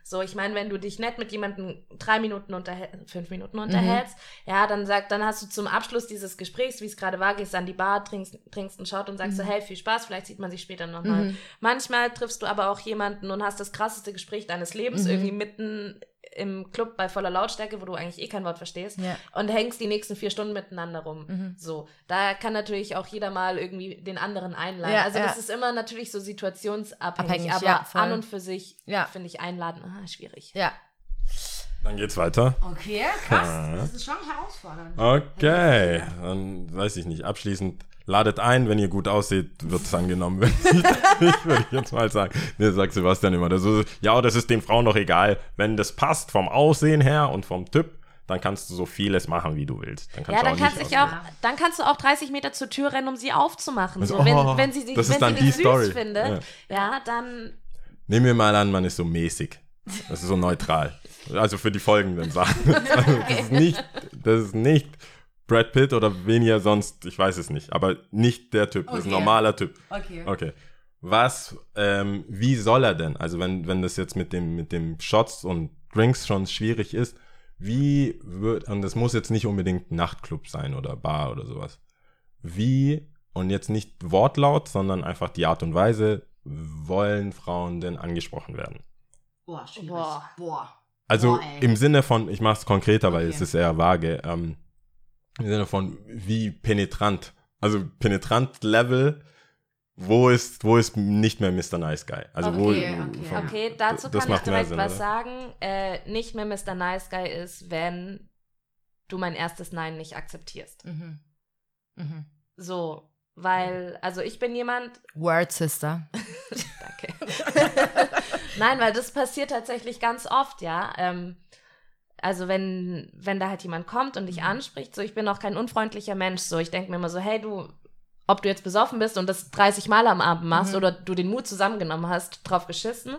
So, ich meine, wenn du dich nett mit jemandem drei Minuten unterhältst, fünf Minuten unterhältst, ja, dann sagt, dann hast du zum Abschluss dieses Gesprächs, wie es gerade war, gehst an die Bar, trinkst, trinkst einen Shot und sagst so, hey, viel Spaß, vielleicht sieht man sich später nochmal. Manchmal triffst du aber auch jemanden und hast das krasseste Gespräch deines Lebens irgendwie mitten im Club bei voller Lautstärke, wo du eigentlich eh kein Wort verstehst Ja. und hängst die nächsten vier Stunden miteinander rum. Mhm. So, da kann natürlich auch jeder mal irgendwie den anderen einladen. Ja, also ja. das ist immer natürlich so situationsabhängig, Abhängig, aber an und für sich Ja. finde ich einladen ah, schwierig. Ja. Dann geht's weiter. Okay, krass. Das ist schon herausfordernd. Okay, dann weiß ich nicht. Abschließend ladet ein, wenn ihr gut aussieht, wird es angenommen. Ich würde jetzt mal sagen. Ne, sagt Sebastian immer. Das ist, ja, das ist den Frauen doch egal. Wenn das passt vom Aussehen her und vom Typ, dann kannst du so vieles machen, wie du willst. Dann kannst Ja, du dann auch kannst, ich auch, dann kannst du auch 30 Meter zur Tür rennen, um sie aufzumachen. So, Also, wenn, oh, wenn sie, sich- das ist wenn dann sie die süß Story. findet, ja. dann Nehmen wir mal an, man ist so mäßig. Das ist so neutral. Also für die folgenden Sachen. Das ist nicht, das ist nicht Brad Pitt oder weniger sonst, ich weiß es nicht, aber nicht der Typ. Das ist ein Okay. normaler Typ. Okay. Okay. Was, ähm, wie soll er denn? Also wenn, wenn das jetzt mit dem, mit dem Shots und Drinks schon schwierig ist, wie wird, und das muss jetzt nicht unbedingt Nachtclub sein oder Bar oder sowas. Wie, und jetzt nicht Wortlaut, sondern einfach die Art und Weise, wollen Frauen denn angesprochen werden? Boah, schwierig. Boah. Boah. Also Boah, im Sinne von, ich mache es konkreter, weil Okay. es ist eher vage, ähm, im Sinne von wie penetrant. Also penetrant Level, wo ist, wo ist nicht mehr Mr. Nice Guy? Also Okay, wo, okay. vom- Okay, dazu das kann ich direkt Sinn, was oder? sagen. Äh, nicht mehr Mr. Nice Guy ist, wenn du mein erstes Nein nicht akzeptierst. Mhm. Mhm. So, weil, also ich bin jemand, Word Sister. danke. Nein, weil das passiert tatsächlich ganz oft, ja. Ähm, also wenn, wenn da halt jemand kommt und Mhm. dich anspricht, so ich bin auch kein unfreundlicher Mensch, so ich denke mir immer so, hey du, ob du jetzt besoffen bist und das 30 Mal am Abend machst Mhm. oder du den Mut zusammengenommen hast, drauf geschissen,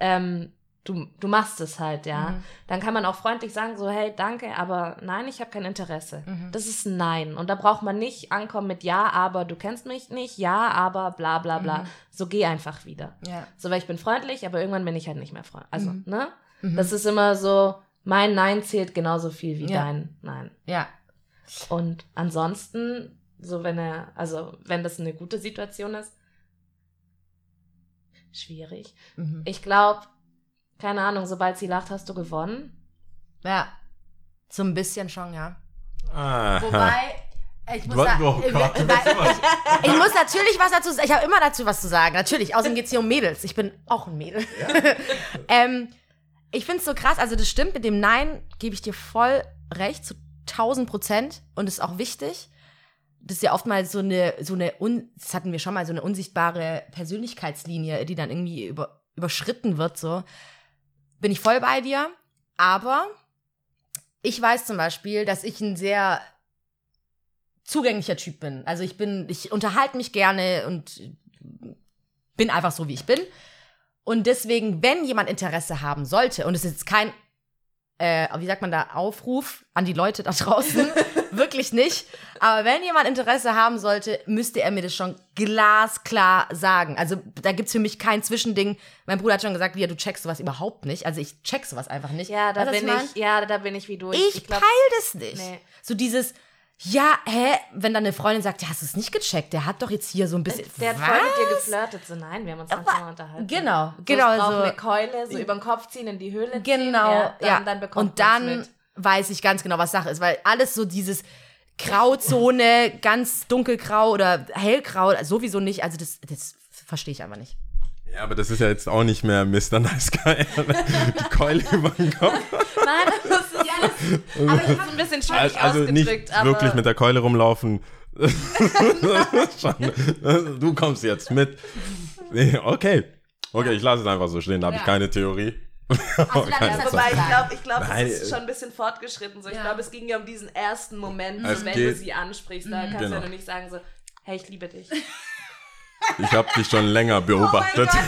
ähm, du, du machst es halt, ja. Mhm. Dann kann man auch freundlich sagen, so, hey, danke, aber nein, ich habe kein Interesse. Mhm. Das ist ein Nein. Und da braucht man nicht ankommen mit Ja, aber du kennst mich nicht, ja, aber bla bla bla. Mhm. So geh einfach wieder. Ja. So, weil ich bin freundlich, aber irgendwann bin ich halt nicht mehr freundlich. Also, Mhm. ne? Mhm. Das ist immer so, mein Nein zählt genauso viel wie Ja. dein Nein. Ja. Und ansonsten, so wenn er, also wenn das eine gute Situation ist, schwierig. Mhm. Ich glaube, keine Ahnung, sobald sie lacht, hast du gewonnen. Ja. So ein bisschen schon, ja. Aha. Wobei, ich muss, da, Oh Gott, ich natürlich was dazu sagen. Ich habe immer dazu was zu sagen. Natürlich. Außerdem geht es hier um Mädels. Ich bin auch ein Mädel. ähm, ich finde es so krass. Also, das stimmt. Mit dem Nein gebe ich dir voll recht. Zu 1000 Prozent. Und ist auch wichtig. Das ist ja oftmals so eine, so eine, un, das hatten wir schon mal, so eine unsichtbare Persönlichkeitslinie, die dann irgendwie über, überschritten wird, so. Bin ich voll bei dir. Aber ich weiß zum Beispiel, dass ich ein sehr zugänglicher Typ bin. Also ich bin, ich unterhalte mich gerne und bin einfach so, wie ich bin. Und deswegen, wenn jemand Interesse haben sollte, und es ist jetzt kein, äh, wie sagt man da, Aufruf an die Leute da draußen, wirklich nicht. Aber wenn jemand Interesse haben sollte, müsste er mir das schon glasklar sagen. Also da gibt's für mich kein Zwischending. Mein Bruder hat schon gesagt, Lia, du checkst sowas überhaupt nicht. Also ich check sowas einfach nicht. Ja, da Weißt bin ich, ja, da bin ich wie du. Ich, glaub- peil das nicht. Nee. So dieses, ja, hä, wenn dann eine Freundin sagt, ja, hast du es nicht gecheckt, der hat doch jetzt hier so ein bisschen. Der hat Was? voll mit dir geflirtet. So, nein, wir haben uns ganz normal unterhalten. Genau, So, genau so. eine Keule, so über den Kopf ziehen, in die Höhle ziehen. Genau, ja. ja. Dann, dann bekommt Und dann mit. weiß ich ganz genau, was Sache ist, weil alles so dieses Grauzone, ganz dunkelgrau oder hellgrau, sowieso nicht. Also das, das verstehe ich einfach nicht. Ja, aber das ist ja jetzt auch nicht mehr Mr. Nice Guy. Die Keule über den Kopf. Nein, das ist ja, aber ich habe ein bisschen schwierig Also nicht ausgedrückt. aber wirklich mit der Keule rumlaufen. Du kommst jetzt mit. Nee, okay. Okay, ich lasse es einfach so stehen, da habe ich keine Theorie. Also, das. Wobei ich glaube, ich glaub, Nein, es ist schon ein bisschen fortgeschritten. So. Ich Ja. glaube, es ging ja um diesen ersten Moment, so, wenn geht- du sie ansprichst. Da kannst du Genau. ja nur nicht sagen so, hey, ich liebe dich. Ich habe dich schon länger beobachtet.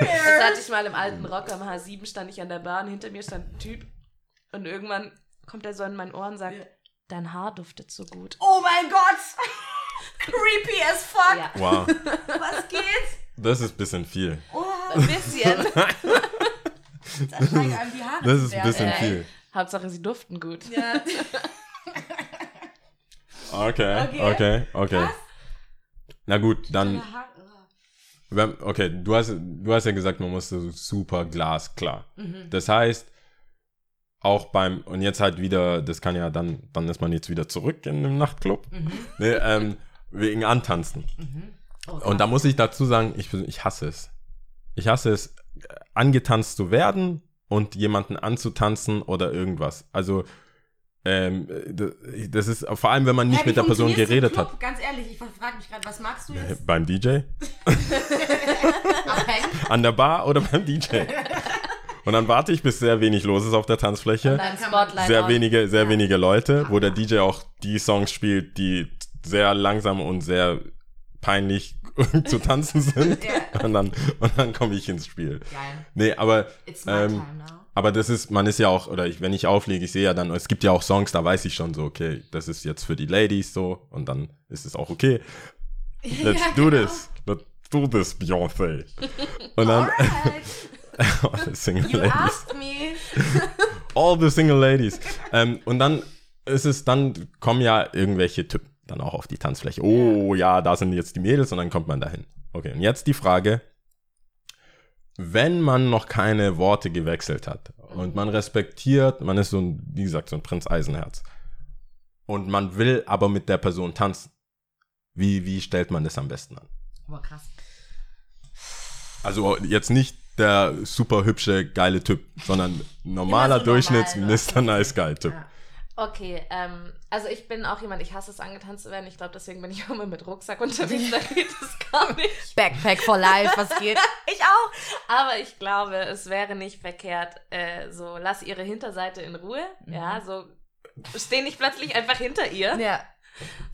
Das hatte ich mal im alten Rock am H7 stand ich an der Bahn, hinter mir stand ein Typ und irgendwann kommt er so in mein Ohr und sagt, dein Haar duftet so gut. Oh mein Gott! Creepy as fuck! Ja, Wow, Was geht? das ist ein bisschen viel. ein bisschen. Da steigen einem die Haare Das zu ist ein bisschen ey. viel. Hauptsache, sie duften gut. Ja. Okay, Okay. okay, okay. Na gut, dann, okay, du hast, du hast ja gesagt, man muss so super glasklar. Das heißt, auch beim, und jetzt halt wieder, das kann ja dann, dann ist man jetzt wieder zurück in einem Nachtclub. Nee, ähm, wegen Antanzen. Oh, Und da muss ich dazu sagen, ich, ich hasse es. Ich hasse es, angetanzt zu werden und jemanden anzutanzen oder irgendwas. Also, ähm, das- ist vor allem, wenn man nicht wie mit der Person geredet Club? hat. Ganz ehrlich, ich frage mich gerade, was magst du jetzt? Beim DJ, an der Bar oder beim DJ. Und dann warte ich, bis sehr wenig los ist auf der Tanzfläche. Sehr wenige, sehr wenige Leute, wo der DJ auch die Songs spielt, die sehr langsam und sehr peinlich zu tanzen sind. Ja. Und dann, und dann komme ich ins Spiel. Geil. Nee, aber, It's my ähm, time now. Aber das ist, man ist ja auch, oder ich, wenn ich auflege, ich sehe ja dann, es gibt ja auch Songs, da weiß ich schon so, okay, das ist jetzt für die Ladies so und dann ist es auch okay. Let's Ja, do genau. this. Let's do this, Beyoncé. Und dann, all the single you ladies. asked me. All the single ladies. ähm, und dann ist es, dann kommen ja irgendwelche Typen dann auch auf die Tanzfläche. Oh ja, da sind jetzt die Mädels und dann kommt man dahin. Okay, und jetzt die Frage, wenn man noch keine Worte gewechselt hat und man respektiert, man ist so ein, wie gesagt, so ein Prinz Eisenherz und man will aber mit der Person tanzen, wie, wie stellt man das am besten an? Boah, krass. Also jetzt nicht der super hübsche, geile Typ, sondern normaler so Durchschnitts normal, Mr. Nice Guy Typ. Ja. Okay, ähm, also ich bin auch jemand, ich hasse es, angetanzt zu werden. Ich glaube, deswegen bin ich auch immer mit Rucksack unterwegs. Da geht es gar nicht. Backpack for life, was geht? ich auch. Aber ich glaube, es wäre nicht verkehrt, äh, so lass ihre Hinterseite in Ruhe. Ja, so steh nicht plötzlich einfach hinter ihr, Ja.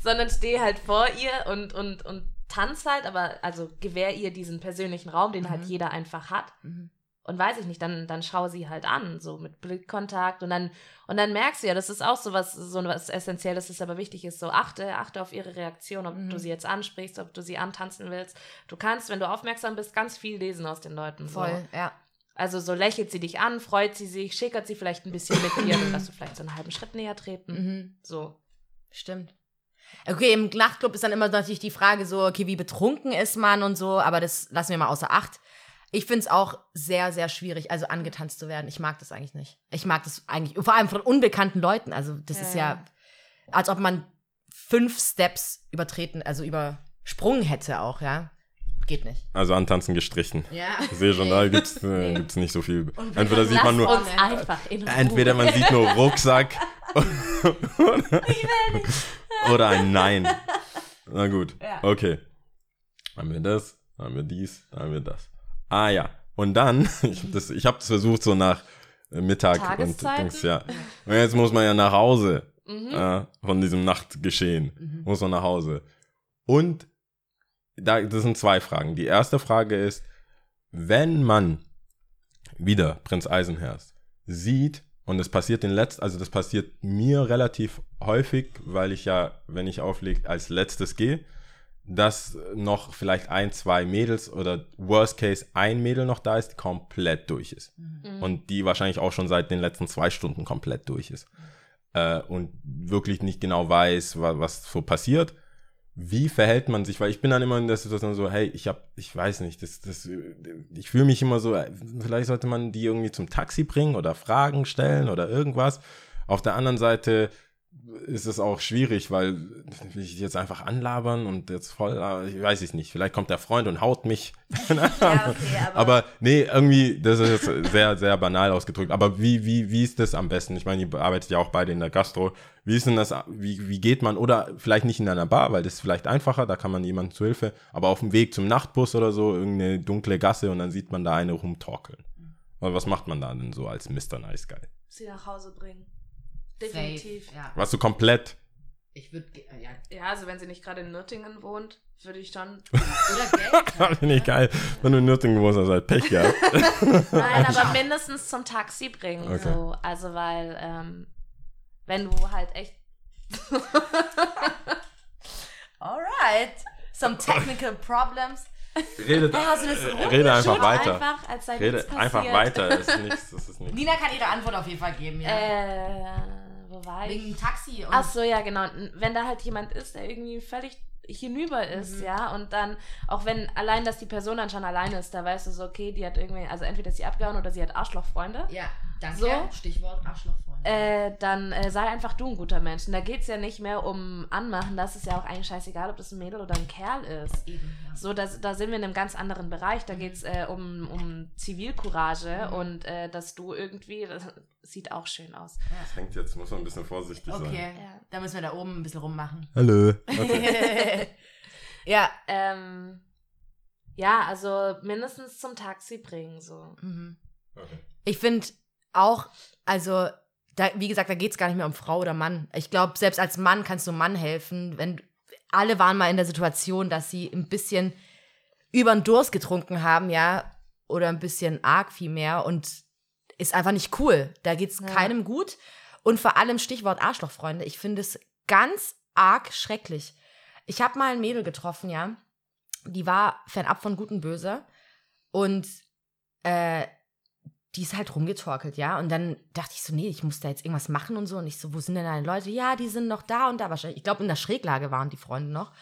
sondern steh halt vor ihr und, und, und tanz halt, aber also gewähr ihr diesen persönlichen Raum, den halt Mhm. jeder einfach hat. Mhm. Und weiß ich nicht, dann, dann schau sie halt an, so mit Blickkontakt und dann, und dann merkst du ja, das ist auch so was, so was Essentielles, das aber wichtig ist, so achte, achte auf ihre Reaktion, ob Mhm. du sie jetzt ansprichst, ob du sie antanzen willst. Du kannst, wenn du aufmerksam bist, ganz viel lesen aus den Leuten. So. Voll, ja. Also so lächelt sie dich an, freut sie sich, schickert sie vielleicht ein bisschen mit dir, dann darfst du vielleicht so einen halben Schritt näher treten. Mhm. So. Stimmt. Okay, im Nachtclub ist dann immer natürlich die Frage so, okay, wie betrunken ist man und so, aber das lassen wir mal außer Acht. Ich finde es auch sehr, sehr schwierig, also angetanzt zu werden. Ich mag das eigentlich nicht. Ich mag das eigentlich, vor allem von unbekannten Leuten. Also, das Ja, ist ja. ja, als ob man fünf Steps übertreten, also übersprungen hätte auch, ja. Geht nicht. Also antanzen gestrichen. Ja. Ich sehe schon, da gibt's, äh, gibt's nicht so viel. Entweder sieht man nur, uns einfach in Ruhe. entweder man sieht nur Rucksack oder, oder ein Nein. Na gut, Ja. okay. Haben wir das, haben wir dies, haben wir das. Ah ja, und dann, ich habe das, ich hab das versucht so nach äh, Mittag und? Dings, ja. Und jetzt muss man ja nach Hause Mhm. äh, von diesem Nachtgeschehen. Mhm. Muss man nach Hause. Und da, das sind zwei Fragen. Die erste Frage ist, wenn man wieder Prinz Eisenherz sieht, und das passiert den letzten, also das passiert mir relativ häufig, weil ich ja, wenn ich auflege, als letztes gehe, dass noch vielleicht ein, zwei Mädels oder worst case ein Mädel noch da ist, die komplett durch ist. Mhm. Und die wahrscheinlich auch schon seit den letzten zwei Stunden komplett durch ist. Äh, und wirklich nicht genau weiß, wa was so passiert. Wie verhält man sich? Weil ich bin dann immer in der Situation so, hey, ich hab, ich weiß nicht, das, das, ich fühle mich immer so, äh, vielleicht sollte man die irgendwie zum Taxi bringen oder Fragen stellen oder irgendwas. Auf der anderen Seite ist es auch schwierig, weil will ich jetzt einfach anlabern und jetzt voll, äh, ich weiß es nicht, vielleicht kommt der Freund und haut mich. Ja, okay, aber, Aber nee, irgendwie, das ist jetzt sehr, sehr banal ausgedrückt. Aber wie, wie, wie ist das am besten? Ich meine, ihr arbeitet ja auch beide in der Gastro. Wie ist denn das, wie, wie geht man, oder vielleicht nicht in einer Bar, weil das ist vielleicht einfacher, da kann man jemandem zu Hilfe, aber auf dem Weg zum Nachtbus oder so, irgendeine dunkle Gasse und dann sieht man da eine rumtorkeln. Aber was macht man da denn so als Mr. Nice Guy? Sie nach Hause bringen. Safe, Definitiv. Ja. Warst du komplett Ich würde, ja. Ja, also wenn sie nicht gerade in Nürtingen wohnt, würde ich schon. Oder Geld. Finde ich geil. Wenn du in Nürtingen wohnst, hast du halt Pech gehabt. Nein, aber mindestens zum Taxi bringen. Okay. So. Also weil, ähm, wenn du halt echt. Alright. Some technical problems. Redet, Hey, du das äh, rumgeschickt? rede einfach weiter. Einfach, als sei Rede einfach weiter. Das ist nichts. Das ist nichts. Nina kann ihre Antwort auf jeden Fall geben, ja. Äh, wo war Wegen ich? dem Taxi und. Ach so, ja, genau. Wenn da halt jemand ist, der irgendwie völlig hinüber ist, Mhm. ja, und dann, auch wenn allein, dass die Person dann schon alleine ist, da weißt du so, okay, die hat irgendwie, also entweder ist sie abgehauen oder sie hat Arschlochfreunde, Ja, danke. So. Stichwort Arschlochfreund. äh, dann äh, sei einfach du ein guter Mensch. Und da geht es ja nicht mehr um Anmachen, das ist ja auch eigentlich scheißegal, ob das ein Mädel oder ein Kerl ist. Eben, ja. So, das, da sind wir in einem ganz anderen Bereich. Da geht es äh, um, um Zivilcourage Mhm. und äh, dass du irgendwie, das sieht auch schön aus. Das hängt jetzt, muss man ein bisschen vorsichtig sein. Okay, Ja. da müssen wir da oben ein bisschen rummachen. Hallo. Okay. ja. Ähm, ja, also mindestens zum Taxi bringen, so. Mhm. okay. Ich finde auch, also, da, wie gesagt, da geht es gar nicht mehr um Frau oder Mann. Ich glaube, selbst als Mann kannst du einem Mann helfen, wenn alle waren mal in der Situation, dass sie ein bisschen über den Durst getrunken haben, ja, oder ein bisschen arg viel mehr und ist einfach nicht cool. Da geht es Ja. keinem gut. Und vor allem Stichwort Arschlochfreunde. Ich finde es ganz arg schrecklich. Ich habe mal ein Mädel getroffen, ja. Die war fernab von Gut und Böse. Und äh, die ist halt rumgetorkelt, ja. Und dann dachte ich so, nee, ich muss da jetzt irgendwas machen und so. Und ich so, wo sind denn deine Leute? Ja, die sind noch da und da wahrscheinlich. Ich glaube, in der Schräglage waren die Freunde noch.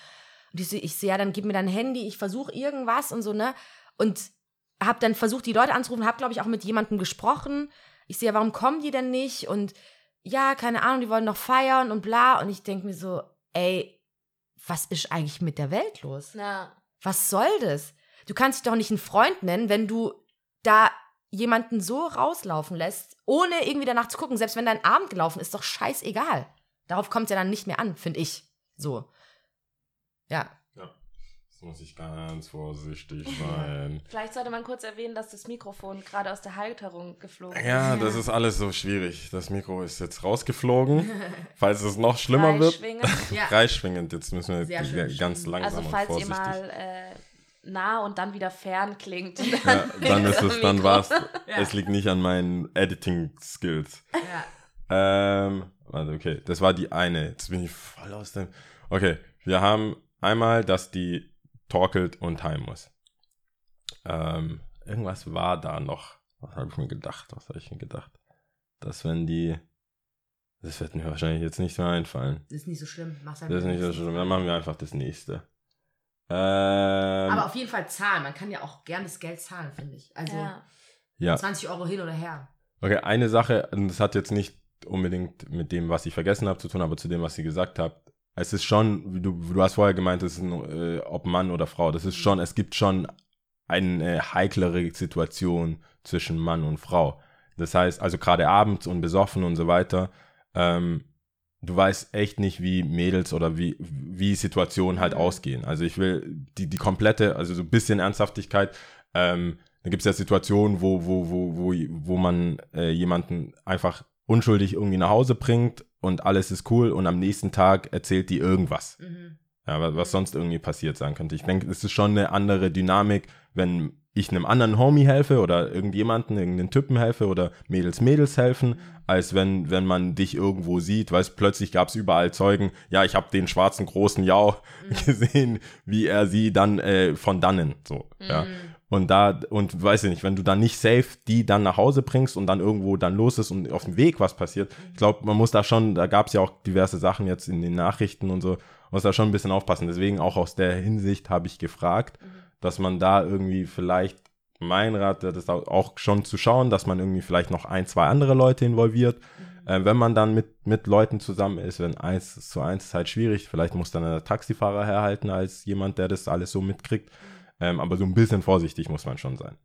Und ich so, ich so ja, dann gib mir dein Handy, ich versuche irgendwas und so, ne? Und habe dann versucht, die Leute anzurufen, habe, glaube ich, auch mit jemandem gesprochen. Ich sehe, ja, warum kommen die denn nicht? Und ja, keine Ahnung, die wollen noch feiern und bla. Und ich denke mir so, ey, was ist eigentlich mit der Welt los? Na, Was soll das? Du kannst dich doch nicht einen Freund nennen, wenn du da jemanden so rauslaufen lässt, ohne irgendwie danach zu gucken. Selbst wenn dein Abend gelaufen ist, doch scheißegal. Darauf kommt es ja dann nicht mehr an, finde ich. So. Ja. Jetzt muss ich ganz vorsichtig sein. vielleicht sollte man kurz erwähnen, dass das Mikrofon gerade aus der Halterung geflogen ist. Ja, das ist alles so schwierig. Das Mikro ist jetzt rausgeflogen. Falls es noch schlimmer wird. Freischwingend. Ja. Freischwingend. Jetzt müssen wir ganz langsam Also und falls ihr vorsichtig. mal äh, nah und dann wieder fern klingt. ja, dann ist es, dann war's. Ja. Es liegt nicht an meinen Editing-Skills. ja. Ähm, also okay, das war die eine. Jetzt bin ich voll aus dem. Okay, wir haben einmal, dass die torkelt und heim muss. Ähm, irgendwas war da noch. Was habe ich mir gedacht? Was habe ich mir gedacht? Dass wenn die. Das wird mir wahrscheinlich jetzt nicht mehr einfallen. Das ist nicht so schlimm. Mach's halt Das ist einfach nicht so schlimm. Dann machen wir einfach das nächste. Ähm, Aber auf jeden Fall zahlen. Man kann ja auch gern das Geld zahlen, finde ich. Also Ja. ja. 20 Euro hin oder her. Okay, eine Sache, und das hat jetzt nicht unbedingt mit dem, was ich vergessen habe, zu tun, aber zu dem, was sie gesagt habt. Es ist schon, wie du, du hast vorher gemeint, es ist ein, äh, ob Mann oder Frau. Das ist schon, es gibt schon eine heiklere Situation zwischen Mann und Frau. Das heißt, also gerade abends und besoffen und so weiter, ähm, du weißt echt nicht, wie Mädels oder wie, wie Situationen halt Mhm. ausgehen. Also ich will die, die komplette, also so ein bisschen Ernsthaftigkeit, ähm, da gibt es ja Situationen, wo, wo, wo, wo, wo man äh, jemanden einfach unschuldig irgendwie nach Hause bringt und alles ist cool und am nächsten Tag erzählt die irgendwas. Mhm. Ja, was, was sonst irgendwie passiert sein könnte. Ich denke, es ist schon eine andere Dynamik, wenn ich einem anderen Homie helfe oder irgendjemanden, irgendeinen Typen helfe oder Mädels Mädels helfen, als wenn, wenn man dich irgendwo sieht, weißt plötzlich gab es überall Zeugen, ja, ich habe den schwarzen großen Jau gesehen, wie er sie dann äh, von dannen, so, ja. Und da, und weiß ich nicht, wenn du dann nicht safe die dann nach Hause bringst und dann irgendwo dann los ist und auf dem Weg was passiert, ich glaube, man muss da schon, da gab es ja auch diverse Sachen jetzt in den Nachrichten und so, muss da schon ein bisschen aufpassen. Deswegen auch aus der Hinsicht habe ich gefragt, dass man da irgendwie vielleicht, mein Rat, das ist auch schon zu schauen, dass man irgendwie vielleicht noch ein, zwei andere Leute involviert. Äh, wenn man dann mit, mit Leuten zusammen ist, wenn eins zu eins ist halt schwierig, vielleicht muss dann der Taxifahrer herhalten als jemand, der das alles so mitkriegt. Ähm, aber so ein bisschen vorsichtig muss man schon sein.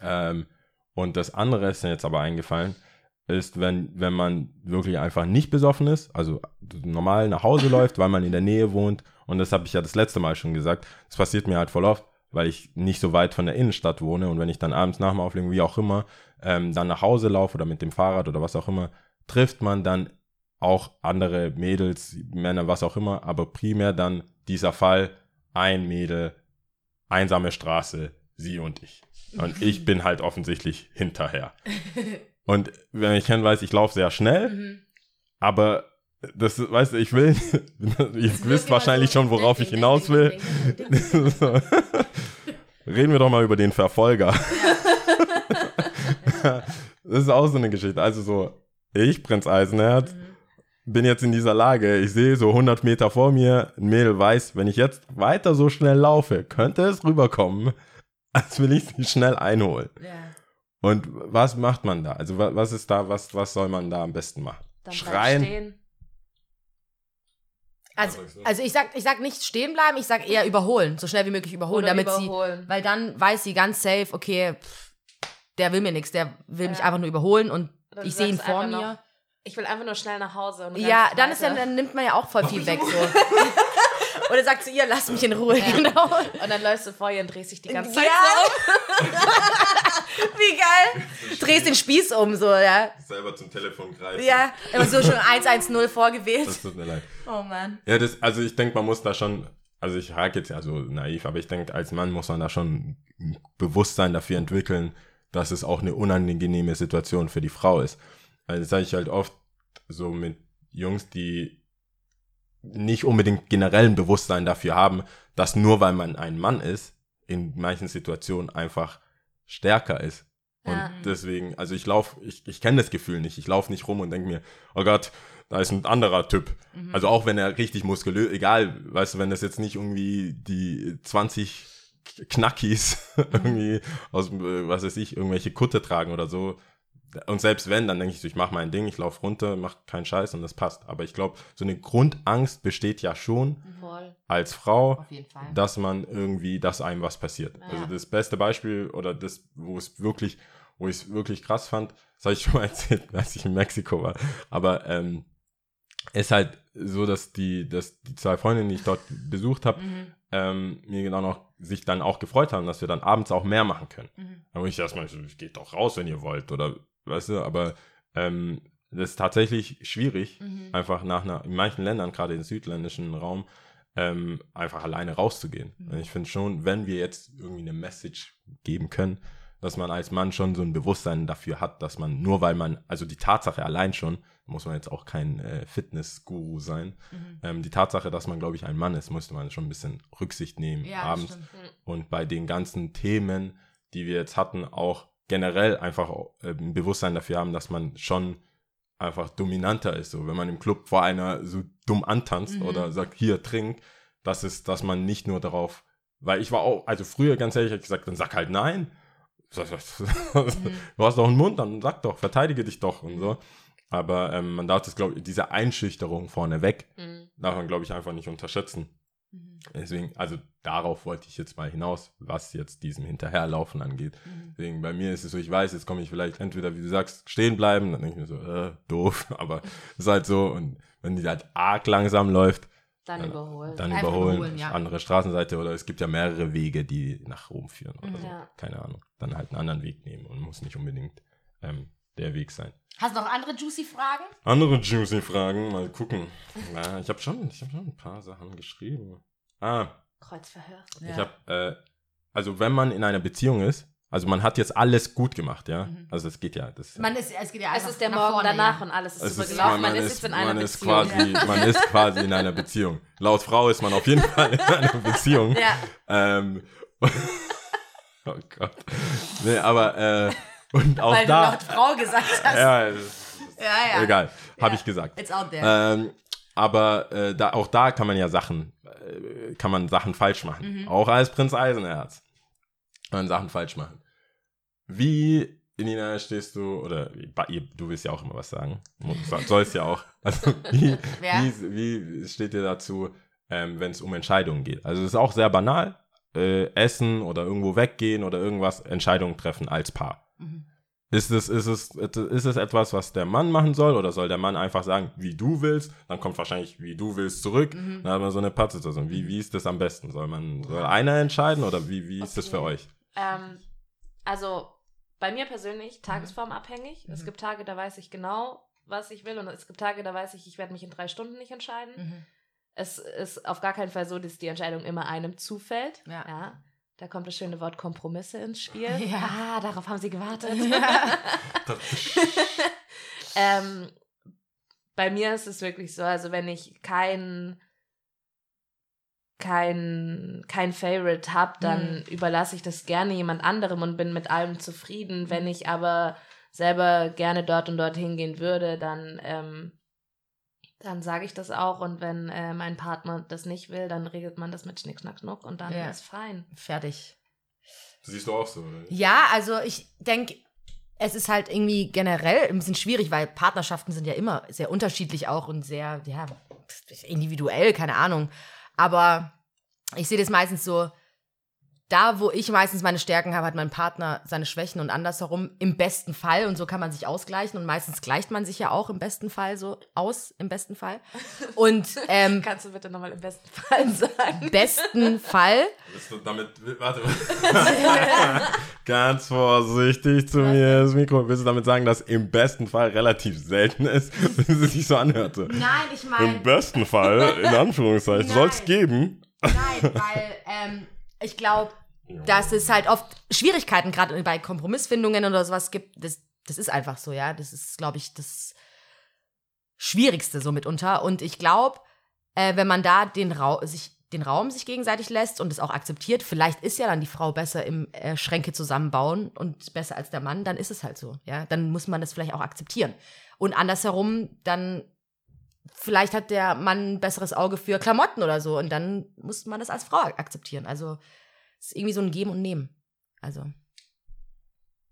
Ähm, und das andere ist mir jetzt aber eingefallen, ist, wenn, wenn man wirklich einfach nicht besoffen ist, also normal nach Hause läuft, weil man in der Nähe wohnt. Und das habe ich ja das letzte Mal schon gesagt. Das passiert mir halt voll oft, weil ich nicht so weit von der Innenstadt wohne. Und wenn ich dann abends nach dem Auflegen, wie auch immer, ähm, dann nach Hause laufe oder mit dem Fahrrad oder was auch immer, trifft man dann auch andere Mädels, Männer, was auch immer, aber primär dann dieser Fall, ein Mädel, einsame Straße, sie und ich. Und ich bin halt offensichtlich hinterher. Und wenn ich weiß, ich laufe sehr schnell, Mhm. aber das, weißt du, ich will, ihr wisst wahrscheinlich schon, worauf ich hinaus will. Reden wir doch mal über den Verfolger. das ist auch so eine Geschichte. Also so, ich, Prinz Eisenherz, bin jetzt in dieser Lage. Ich sehe so 100 Meter vor mir, ein Mädel weiß, wenn ich jetzt weiter so schnell laufe, könnte es rüberkommen, als will ich sie schnell einholen. Ja. Und was macht man da? Also wa- was ist da, was, was soll man da am besten machen? Dann Schreien? Also, du? also ich sag, ich sag nicht stehen bleiben, ich sag eher überholen, so schnell wie möglich überholen, Oder damit überholen. sie, weil dann weiß sie ganz safe, okay, pff, der will mir nichts, der will mich Ja. einfach nur überholen und Oder du ich sehe ihn vor mir. noch, Ich will einfach nur schnell nach Hause. Und Ja, dann ist ja, dann nimmt man ja auch voll viel weg so. Oder sagt zu ihr, lass mich in Ruhe, genau. Und dann läufst du vor ihr und drehst dich die ganze Zeit Ja. Wie geil. Drehst den Spieß um, so, ja. Selber zum Telefon greifen. Ja, immer so schon 110 vorgewählt. Das tut mir leid. Oh Mann. Ja, das, also ich denke, man muss da schon, also ich hake jetzt ja so naiv, aber ich denke, als Mann muss man da schon ein Bewusstsein dafür entwickeln, dass es auch eine unangenehme Situation für die Frau ist. Also das sage ich halt oft so mit Jungs, die nicht unbedingt generell ein Bewusstsein dafür haben, dass nur weil man ein Mann ist, in manchen Situationen einfach stärker ist. Und Ja. deswegen, also ich laufe, ich, ich kenne das Gefühl nicht. Ich laufe nicht rum und denke mir, oh Gott, da ist ein anderer Typ. Also auch wenn er richtig muskulös, egal, weißt du, wenn das jetzt nicht irgendwie die 20 Knackis irgendwie aus, äh, was weiß ich, irgendwelche Kutte tragen oder so. Und selbst wenn, dann denke ich so, ich mache mein Ding, ich laufe runter, mach keinen Scheiß und das passt. Aber ich glaube, so eine Grundangst besteht ja schon Voll. als Frau, dass man irgendwie, dass einem was passiert. Ja. Also das beste Beispiel oder das, wo es wirklich, wo ich es wirklich krass fand, das habe ich schon mal erzählt, als ich in Mexiko war. Aber ähm, ist halt so, dass die, dass die zwei Freundinnen, die ich dort besucht habe, Mhm. ähm, mir genau noch sich dann auch gefreut haben, dass wir dann abends auch mehr machen können. Mhm. Da wo ich erstmal so, geht doch raus, wenn ihr wollt, oder weißt du, aber ähm, das ist tatsächlich schwierig, Mhm. einfach nach einer, in manchen Ländern, gerade im südländischen Raum, ähm, einfach alleine rauszugehen. Mhm. Und ich finde schon, wenn wir jetzt irgendwie eine Message geben können, dass man als Mann schon so ein Bewusstsein dafür hat, dass man nur weil man, also die Tatsache allein schon, muss man jetzt auch kein äh, Fitness-Guru sein, Mhm. ähm, die Tatsache, dass man, glaube ich, ein Mann ist, musste man schon ein bisschen Rücksicht nehmen Ja, abends. Und bei den ganzen Themen, die wir jetzt hatten, auch generell einfach äh, ein Bewusstsein dafür haben, dass man schon einfach dominanter ist. So, wenn man im Club vor einer so dumm antanzt Mhm. oder sagt, hier, trink, das ist, dass man nicht nur darauf, weil ich war auch, also früher ganz ehrlich, gesagt, dann sag halt nein. Sag, Du hast doch einen Mund, dann sag doch, verteidige dich doch und so. Aber ähm, man darf das, glaube ich, diese Einschüchterung vorneweg, Mhm. darf man, glaube ich, einfach nicht unterschätzen. Mhm. Deswegen, also darauf wollte ich jetzt mal hinaus, was jetzt diesem Hinterherlaufen angeht. Mhm. Deswegen, bei mir ist es so, ich weiß, jetzt komme ich vielleicht entweder, wie du sagst, stehen bleiben, dann denke ich mir so, äh, doof, aber ist halt so. Und wenn die halt arg langsam läuft, Dann Dann- überholen. dann überholen, überholen, ja. andere Straßenseite oder es gibt ja mehrere Wege, die nach Rom führen oder Mhm. so. Ja. Keine Ahnung. Dann halt einen anderen Weg nehmen und muss nicht unbedingt ähm, der Weg sein. Hast du noch andere juicy Fragen? Andere juicy Fragen, mal gucken. Ja, ich habe schon, ich habe schon ein paar Sachen geschrieben. Ah, Kreuzverhör. Ich habe, äh, also wenn man in einer Beziehung ist, also man hat jetzt alles gut gemacht, ja. Mhm. Also es geht ja. Das, Man ist, es geht ja Es ist der nach Morgen vorne, danach ja. und alles ist es super ist, gelaufen. man, Man, ist jetzt in einer man ist Beziehung. quasi, man ist quasi in einer Beziehung. Laut Frau ist man auf jeden Fall in einer Beziehung. Ja. Ähm, oh Gott. Nee, aber äh, und auch Weil da. du laut Frau gesagt hast. ja, ja. ja. egal, habe ich gesagt. It's out there. Ähm, aber äh, da, auch da kann man ja Sachen, äh, kann man Sachen falsch machen. Mhm. Auch als Prinz Eisenherz. Kann man Sachen falsch machen. Wie, Nina, stehst du, oder du willst ja auch immer was sagen. So- Sollst ja auch. Also, wie, wie, wie steht ihr dazu, ähm, wenn es um Entscheidungen geht? Also, es ist auch sehr banal. Äh, essen oder irgendwo weggehen oder irgendwas, Entscheidungen treffen als Paar. Mhm. Ist es, ist, es, ist es etwas, was der Mann machen soll oder soll der Mann einfach sagen, wie du willst? Dann kommt wahrscheinlich, wie du willst, zurück. Mhm. Dann hat man so eine Pattsituation. Wie, wie ist das am besten? Soll man, soll einer entscheiden oder wie, wie ist das für Okay. euch? Ähm, also bei mir persönlich tagesformabhängig. Es Mhm. gibt Tage, da weiß ich genau, was ich will. Und es gibt Tage, da weiß ich, ich werde mich in drei Stunden nicht entscheiden. Mhm. Es ist auf gar keinen Fall so, dass die Entscheidung immer einem zufällt. Ja. Da kommt das schöne Wort Kompromisse ins Spiel. Ja. Ah, darauf haben sie gewartet. Das- ähm, bei mir ist es wirklich so, also wenn ich kein kein, kein Favorite habe, dann überlasse ich das gerne jemand anderem und bin mit allem zufrieden. Wenn ich aber selber gerne dort und dort hingehen würde, dann, ähm, dann sage ich das auch. Und wenn äh, mein Partner das nicht will, dann regelt man das mit Schnick, Schnack, Schnuck und dann Ja. ist fein. Fertig. Siehst du auch so, oder? Ja, also ich denke, es ist halt irgendwie generell ein bisschen schwierig, weil Partnerschaften sind ja immer sehr unterschiedlich auch und sehr, ja, individuell, keine Ahnung. Aber ich sehe das meistens so, da, wo ich meistens meine Stärken habe, hat mein Partner seine Schwächen und andersherum im besten Fall. Und so kann man sich ausgleichen. Und meistens gleicht man sich ja auch im besten Fall so aus, im besten Fall. Und ähm, Kannst du bitte nochmal im besten Fall sagen? besten Fall damit, warte. Ganz vorsichtig zu mir das Mikro. Willst du damit sagen, dass im besten Fall relativ selten ist, wenn es sich so anhörte? Nein, ich Im meine. besten Fall, in Anführungszeichen, soll es geben. Nein, weil ähm, ich glaube, dass es halt oft Schwierigkeiten gerade bei Kompromissfindungen oder sowas gibt. Das, das ist einfach so, ja. Das ist, glaube ich, das Schwierigste so mitunter. Und ich glaube, äh, wenn man da den, Ra sich, den Raum sich gegenseitig lässt und es auch akzeptiert, vielleicht ist ja dann die Frau besser im äh, Schränke zusammenbauen und besser als der Mann, dann ist es halt so, ja. Dann muss man das vielleicht auch akzeptieren. Und andersherum, dann vielleicht hat der Mann ein besseres Auge für Klamotten oder so und dann muss man das als Frau akzeptieren. Also es ist irgendwie so ein Geben und Nehmen. Also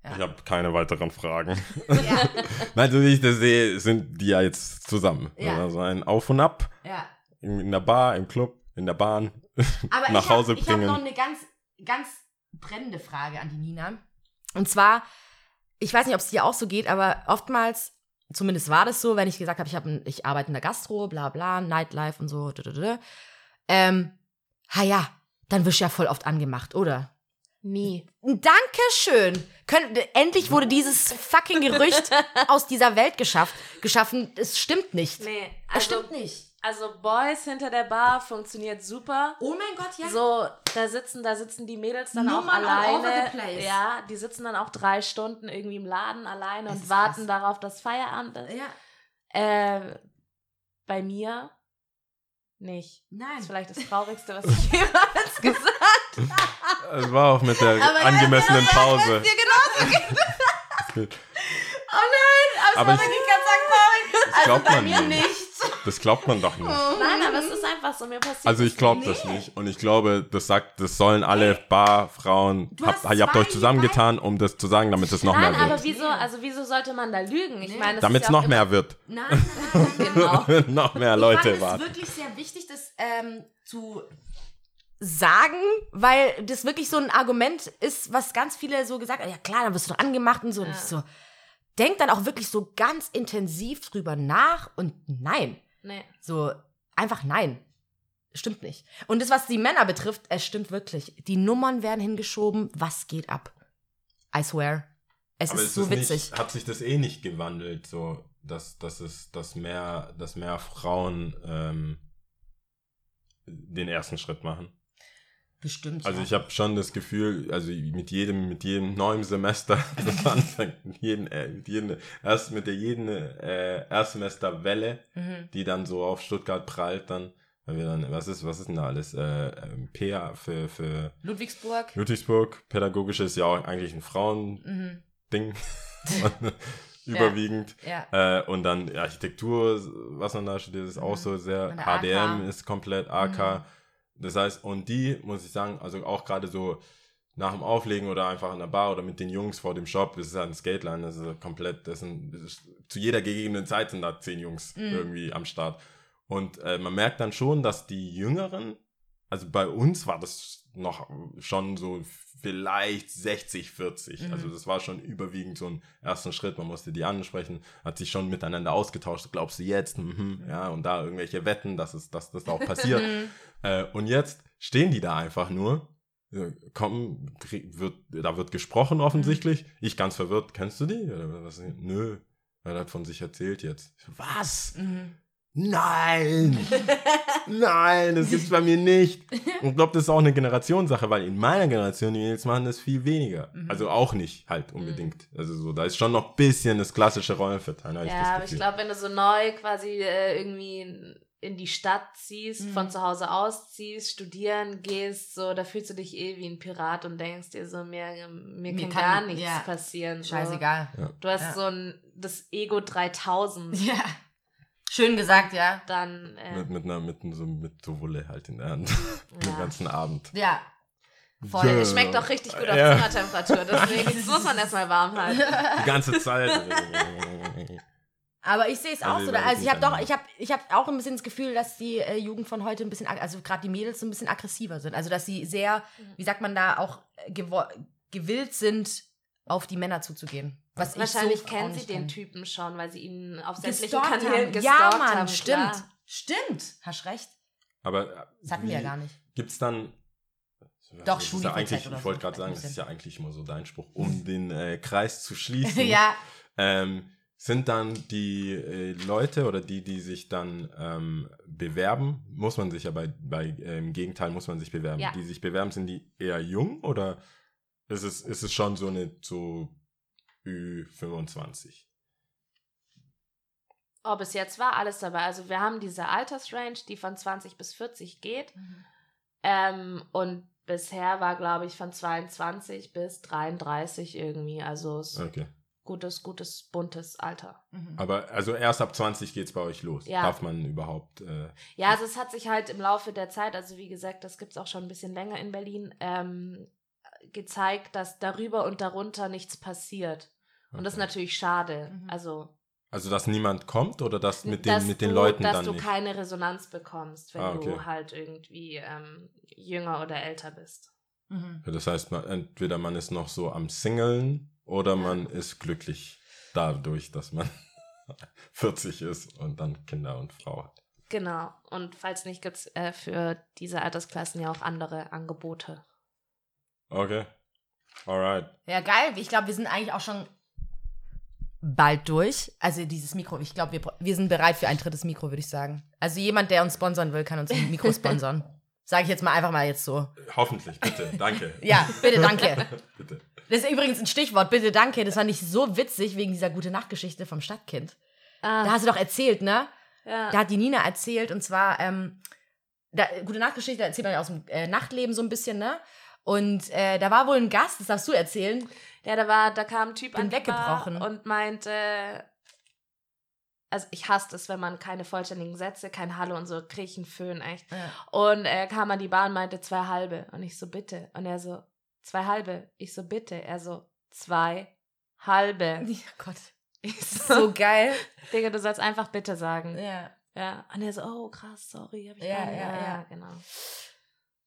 Ja. Ich habe keine weiteren Fragen. ja, Nein, so wie ich das sehe, sind die ja jetzt zusammen. Ja. Also ein Auf und Ab ja. in in der Bar, im Club, in der Bahn. Aber Nach Hause hab, ich habe bringen. noch eine ganz, ganz brennende Frage an die Nina. Und zwar, ich weiß nicht, ob es dir auch so geht, aber oftmals, zumindest war das so, wenn ich gesagt habe, ich, hab ich arbeite in der Gastro, bla bla, Nightlife und so, dü. ähm, ha ja, dann wirst du ja voll oft angemacht, oder? Nie. Dankeschön. Könnt, endlich wurde dieses fucking Gerücht aus dieser Welt geschafft, geschaffen. Es stimmt nicht. Nee, es also, stimmt nicht. Also Boys hinter der Bar funktioniert super. Oh mein Gott, ja. So, da sitzen, da sitzen die Mädels dann auch all over alleine. the place. Ja, die sitzen dann auch drei Stunden irgendwie im Laden alleine Es und warten krass. darauf, dass Feierabend ist. ja. Äh, bei mir nicht. Das Nein. ist vielleicht das Traurigste, was ich jemals gesagt habe. Es war auch mit der Aber ja, angemessenen genau, Pause. Dir genauso geht. Das. Oh nein, aber, Aber das war ich- wirklich ganz traurig. Das Also glaubt bei man mir nicht. Das glaubt man doch nicht. Nein, aber es ist einfach so, mir passiert Also ich glaube das nicht. Und ich glaube, das sagt, das sollen alle Barfrauen. Du Habt, hast ihr habt zwei euch zusammengetan, um das zu sagen, damit es noch Nein, mehr aber wird. wieso, also wieso sollte man da lügen? Ich meine, Damit ist es auch noch mehr wird. Nein, nein, nein, nein. Genau. noch mehr Ich Leute es warten. wirklich sehr wichtig, das ähm, zu sagen, weil das wirklich so ein Argument ist, was ganz viele so gesagt haben, ja klar, dann wirst du doch angemacht und so. Und ich so, denk dann auch wirklich so ganz intensiv drüber nach und nein. Nee. So, einfach nein. Stimmt nicht. Und das, was die Männer betrifft, es stimmt wirklich. Die Nummern werden hingeschoben. Was geht ab? I swear. Es Aber ist ist so witzig. Nicht, hat sich das eh nicht gewandelt, so dass, dass es, dass mehr, dass mehr Frauen ähm, den ersten Schritt machen? Bestimmt. Also ja. ich habe schon das Gefühl, also mit jedem, mit jedem neuen Semester, das anfängt, mit jedem, äh, mit jedem, erst mit der jeden äh, Erstsemesterwelle, Mhm. die dann so auf Stuttgart prallt, dann, weil wir dann, was ist, was ist denn da alles? Äh, ähm, PA für, für Ludwigsburg. Ludwigsburg, pädagogisch ist ja auch eigentlich ein Frauending, Mhm. überwiegend. Ja. Äh, und dann Architektur, was man da studiert, ist auch Mhm. so sehr. HDM AK. ist komplett AK. Das heißt, und die, muss ich sagen, also auch gerade so nach dem Auflegen oder einfach in der Bar oder mit den Jungs vor dem Shop, das ist ja ein Skateline, das ist komplett, das sind, das ist, zu jeder gegebenen Zeit sind da zehn Jungs Mhm. irgendwie am Start. Und äh, man merkt dann schon, dass die Jüngeren, also bei uns war das noch schon so vielleicht 60, 40. Mhm. Also das war schon überwiegend so ein ersten Schritt. Man musste die ansprechen, hat sich schon miteinander ausgetauscht. Glaubst du jetzt? Mhm, ja, und da irgendwelche Wetten, dass, es, dass das auch passiert. Mhm. äh, und jetzt stehen die da einfach nur. Kommen, wird, da wird gesprochen offensichtlich. Ich ganz verwirrt, kennst du die? Nö. Er hat von sich erzählt jetzt. Was? Mhm. Nein! Nein, das gibt's bei mir nicht. Und ich glaube, das ist auch eine Generationssache, weil in meiner Generation, die Mädels machen das viel weniger. Mhm. Also auch nicht halt unbedingt. Also so, da ist schon noch ein bisschen das klassische Rollenverteilen. hab ich das Ja, aber ich glaube, wenn du so neu quasi äh, irgendwie in die Stadt ziehst, Mhm. von zu Hause ausziehst, studieren gehst, so, da fühlst du dich eh wie ein Pirat und denkst dir so, mir, mir, Mir kann, kann- gar nichts ja. passieren. So. Scheißegal. Du hast Ja. so ein, das Ego 3000, Ja. Schön gesagt, ja. dann, äh, mit, mit, einer, mit, so, mit so Wulle halt in der Hand. Den Ja. ganzen Abend. Ja. Voll. Ja. es schmeckt doch richtig gut auf Ja. Zimmertemperatur, deswegen das muss man erstmal warm halten. Die ganze Zeit. Aber ich sehe es auch Also, so. Da, also ich habe doch, ich habe, ich habe auch ein bisschen das Gefühl, dass die äh, Jugend von heute ein bisschen, also gerade die Mädels so ein bisschen aggressiver sind. Also dass sie sehr, wie sagt man da, auch gewillt sind, auf die Männer zuzugehen. Was ich Wahrscheinlich so kennen sie den kenn. Typen schon, weil sie ihn auf sämtlichen Gestalkt Kanälen haben. gestalkt Ja, Mann, haben. stimmt. klar. Stimmt. Hast recht. Aber Das hatten wir ja gar nicht. Gibt's dann. Doch, das ist ja eigentlich, oder Ich so. wollte gerade sagen, das ist ja eigentlich immer so dein Spruch, um den äh, Kreis zu schließen. ja. Ähm, sind dann die äh, Leute oder die, die sich dann ähm, bewerben, muss man sich ja bei, bei äh, im Gegenteil muss man sich bewerben. Ja. Die sich bewerben, sind die eher jung oder ist es, ist es schon so eine so Ü25? Oh, bis jetzt war alles dabei. Also wir haben diese Altersrange, die von 20 bis 40 geht. Mhm. Ähm, und bisher war, glaube ich, von 22 bis 33 irgendwie. Also es ist Okay. gutes, gutes, buntes Alter. Mhm. Aber also erst ab 20 geht's bei euch los. Ja. Darf man überhaupt. Äh, Ja, also es hat sich halt im Laufe der Zeit, also wie gesagt, das gibt es auch schon ein bisschen länger in Berlin, ähm, gezeigt, dass darüber und darunter nichts passiert. Und das ist natürlich schade. Mhm. Also Also dass niemand kommt oder dass mit den, dass mit den du, Leuten dass dann du nicht? keine Resonanz bekommst, wenn Ah, okay. du halt irgendwie ähm, jünger oder älter bist. Mhm. Ja, Das heißt, man, entweder man ist noch so am Singeln oder man ist glücklich dadurch, dass man 40 ist und dann Kinder und Frau hat. Genau. Und falls nicht, gibt es äh, für diese Altersklassen ja auch andere Angebote. Okay. Alright. Ja, geil. Ich glaube, wir sind eigentlich auch schon bald durch. Also dieses Mikro, ich glaube, wir, wir sind bereit für ein drittes Mikro, würde ich sagen. Also jemand, der uns sponsern will, kann uns ein Mikro sponsern. Sage ich jetzt mal einfach mal jetzt so. Hoffentlich, bitte. Danke. Ja, bitte, danke. bitte. Das ist übrigens ein Stichwort, bitte, danke. Das fand ich so witzig wegen dieser gute Nachtgeschichte vom Stadtkind. Da Ah, hast du doch erzählt, ne? ja. Da hat die Nina erzählt und zwar, ähm, da, gute Nachtgeschichte da erzählt man ja aus dem äh, Nachtleben so ein bisschen, ne? Und äh, da war wohl ein Gast, das darfst du erzählen. Ja, da war, da kam ein Typ Bin an die weggebrochen. Bar und meinte, also ich hasse es, wenn man keine vollständigen Sätze, kein Hallo und so, kriege ich einen Föhn, echt. Und er kam an die Bar und meinte zwei halbe. Und ich so, bitte. Und er so, zwei halbe. Ich so, bitte. Er so, zwei halbe. Ja, Gott. Ich so, So geil. Digga, du sollst einfach bitte sagen. Ja. Ja. Und er so, oh krass, sorry. Hab ich Ja, nicht- ja, ja. genau.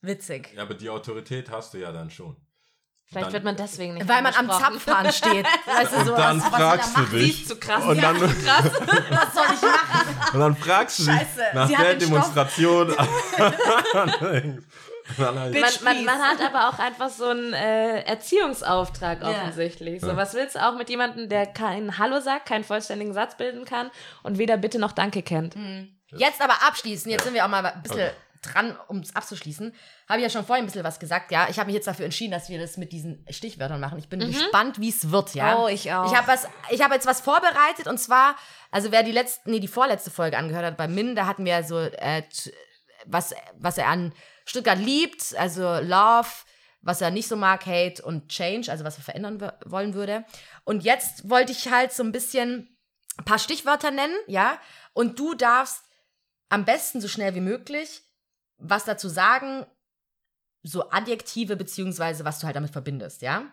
Witzig. Ja, aber die Autorität hast du ja dann schon. Vielleicht Dann- wird man deswegen nicht Weil man am. Zapfhahn steht. Weißt du, so, Und dann was, was fragst sie du macht. dich. Siehst du krass. Und dann, Was soll ich machen? und dann fragst du dich nach der Demonstration. Man, man, man hat aber auch einfach so einen äh, Erziehungsauftrag Ja. offensichtlich. So, Ja. was willst du auch mit jemandem, der kein Hallo sagt, keinen vollständigen Satz bilden kann und weder Bitte noch Danke kennt? Jetzt aber abschließen. Jetzt Ja. sind wir auch mal ein bisschen Okay. Dran, um es abzuschließen. Habe ich ja schon vorhin ein bisschen was gesagt. Ja, ich habe mich jetzt dafür entschieden, dass wir das mit diesen Stichwörtern machen. Ich bin gespannt, wie es wird. Ja. Oh, ich auch. Ich habe was, ich habe jetzt was vorbereitet und zwar, also wer die letzte, nee, die vorletzte Folge angehört hat bei Min, da hatten wir so äh, was, was er an Stuttgart liebt, also Love, was er nicht so mag, Hate und Change, also was er verändern wollen würde. Und jetzt wollte ich halt so ein bisschen ein paar Stichwörter nennen, ja, und du darfst am besten so schnell wie möglich was dazu sagen, so Adjektive beziehungsweise was du halt damit verbindest, ja.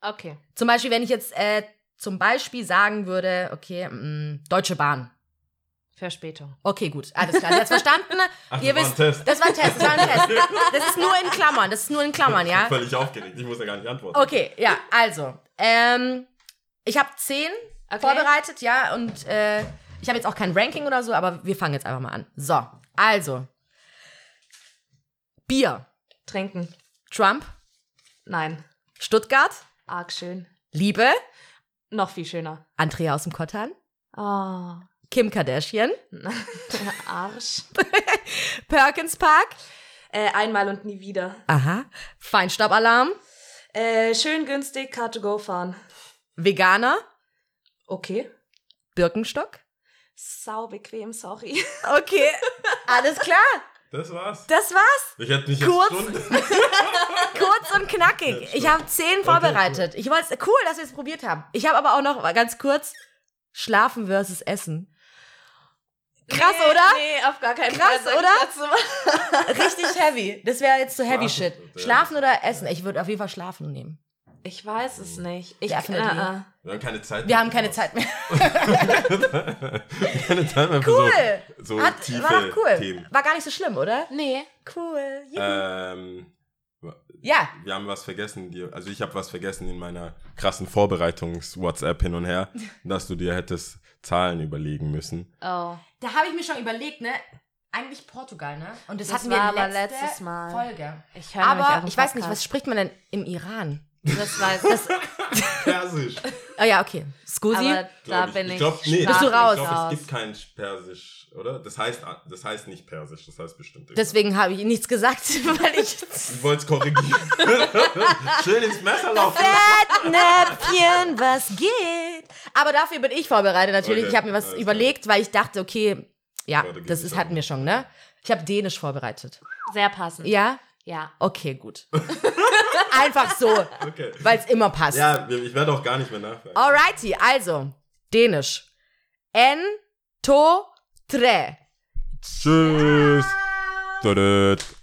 Okay. Zum Beispiel, wenn ich jetzt äh, zum Beispiel sagen würde, okay, mh, Deutsche Bahn. Verspätung. Okay, gut, alles klar. Jetzt verstanden? Ach, Ihr das war ein wisst, Test. das war ein Test, das war ein Test. Das ist nur in Klammern, das ist nur in Klammern, ja. Völlig aufgeregt. Ich muss ja gar nicht antworten. Okay, ja, also, ähm, ich habe zehn Okay. vorbereitet, ja, und äh, ich habe jetzt auch kein Ranking oder so, aber wir fangen jetzt einfach mal an. So, also, Bier, Trinken. Trump, Nein. Stuttgart, Arg schön. Liebe, Noch viel schöner. Andrea aus dem Kottan, Oh, Kim Kardashian, Arsch. Perkins Park, Äh, einmal und nie wieder. aha, Feinstaubalarm, Äh, schön günstig, Car to go fahren. Veganer, Okay. Birkenstock. Sau bequem, sorry. Okay, alles klar. Das war's. Das war's. Ich hätte mich Kurz. Kurz und knackig. Ich habe zehn vorbereitet. Ich wollte cool, dass wir es probiert haben. Ich habe aber auch noch ganz kurz Schlafen versus Essen. Krass, nee, oder? Nee, auf gar keinen Krass, Fall. ich oder? dazu. Richtig heavy. Das wäre jetzt so heavy Schlafen. shit. Schlafen oder Essen? Ich würde auf jeden Fall schlafen nehmen. Ich weiß es nicht. Ich, Definitely. äh, äh. Wir haben keine Zeit Wir mehr haben keine für Zeit mehr. keine Zeit mehr für Cool. so, so Hat, tiefe war doch cool. Themen. War gar nicht so schlimm, oder? Nee. Cool. Juhu. Ähm, ja. wir haben was vergessen, dir, also ich habe was vergessen in meiner krassen Vorbereitungs-WhatsApp hin und her, dass du dir hättest Zahlen überlegen müssen. Oh. Da habe ich mir schon überlegt, ne? Eigentlich Portugal, ne? Und das, Das hatten war wir aber letzte letztes Mal. Folge. Ich Aber ich weiß nicht, was spricht man denn im Iran? Das weiß ich. Persisch. Oh ja, okay. Scusi. Aber da glaub bin ich. glaub, nee, Bist du ich raus? glaub, es gibt kein Persisch, oder? Das heißt, das heißt nicht Persisch, das heißt bestimmt. irgendwas. Deswegen habe ich nichts gesagt, weil ich Ich wollte es korrigieren. Schön ins Messer laufen. Fettnäpfchen, was geht? Aber dafür bin ich vorbereitet natürlich. Okay, ich habe mir was alles überlegt, weil ich dachte, okay, ja, das ich ist, hatten wir schon, ne? Ich habe Dänisch vorbereitet. Sehr passend. Ja? Ja. Okay, gut. Einfach so, Okay. weil es immer passt. Ja, ich werde auch gar nicht mehr nachfragen. Alrighty, also, Dänisch. En, to, tre. Tschüss. Tschüss.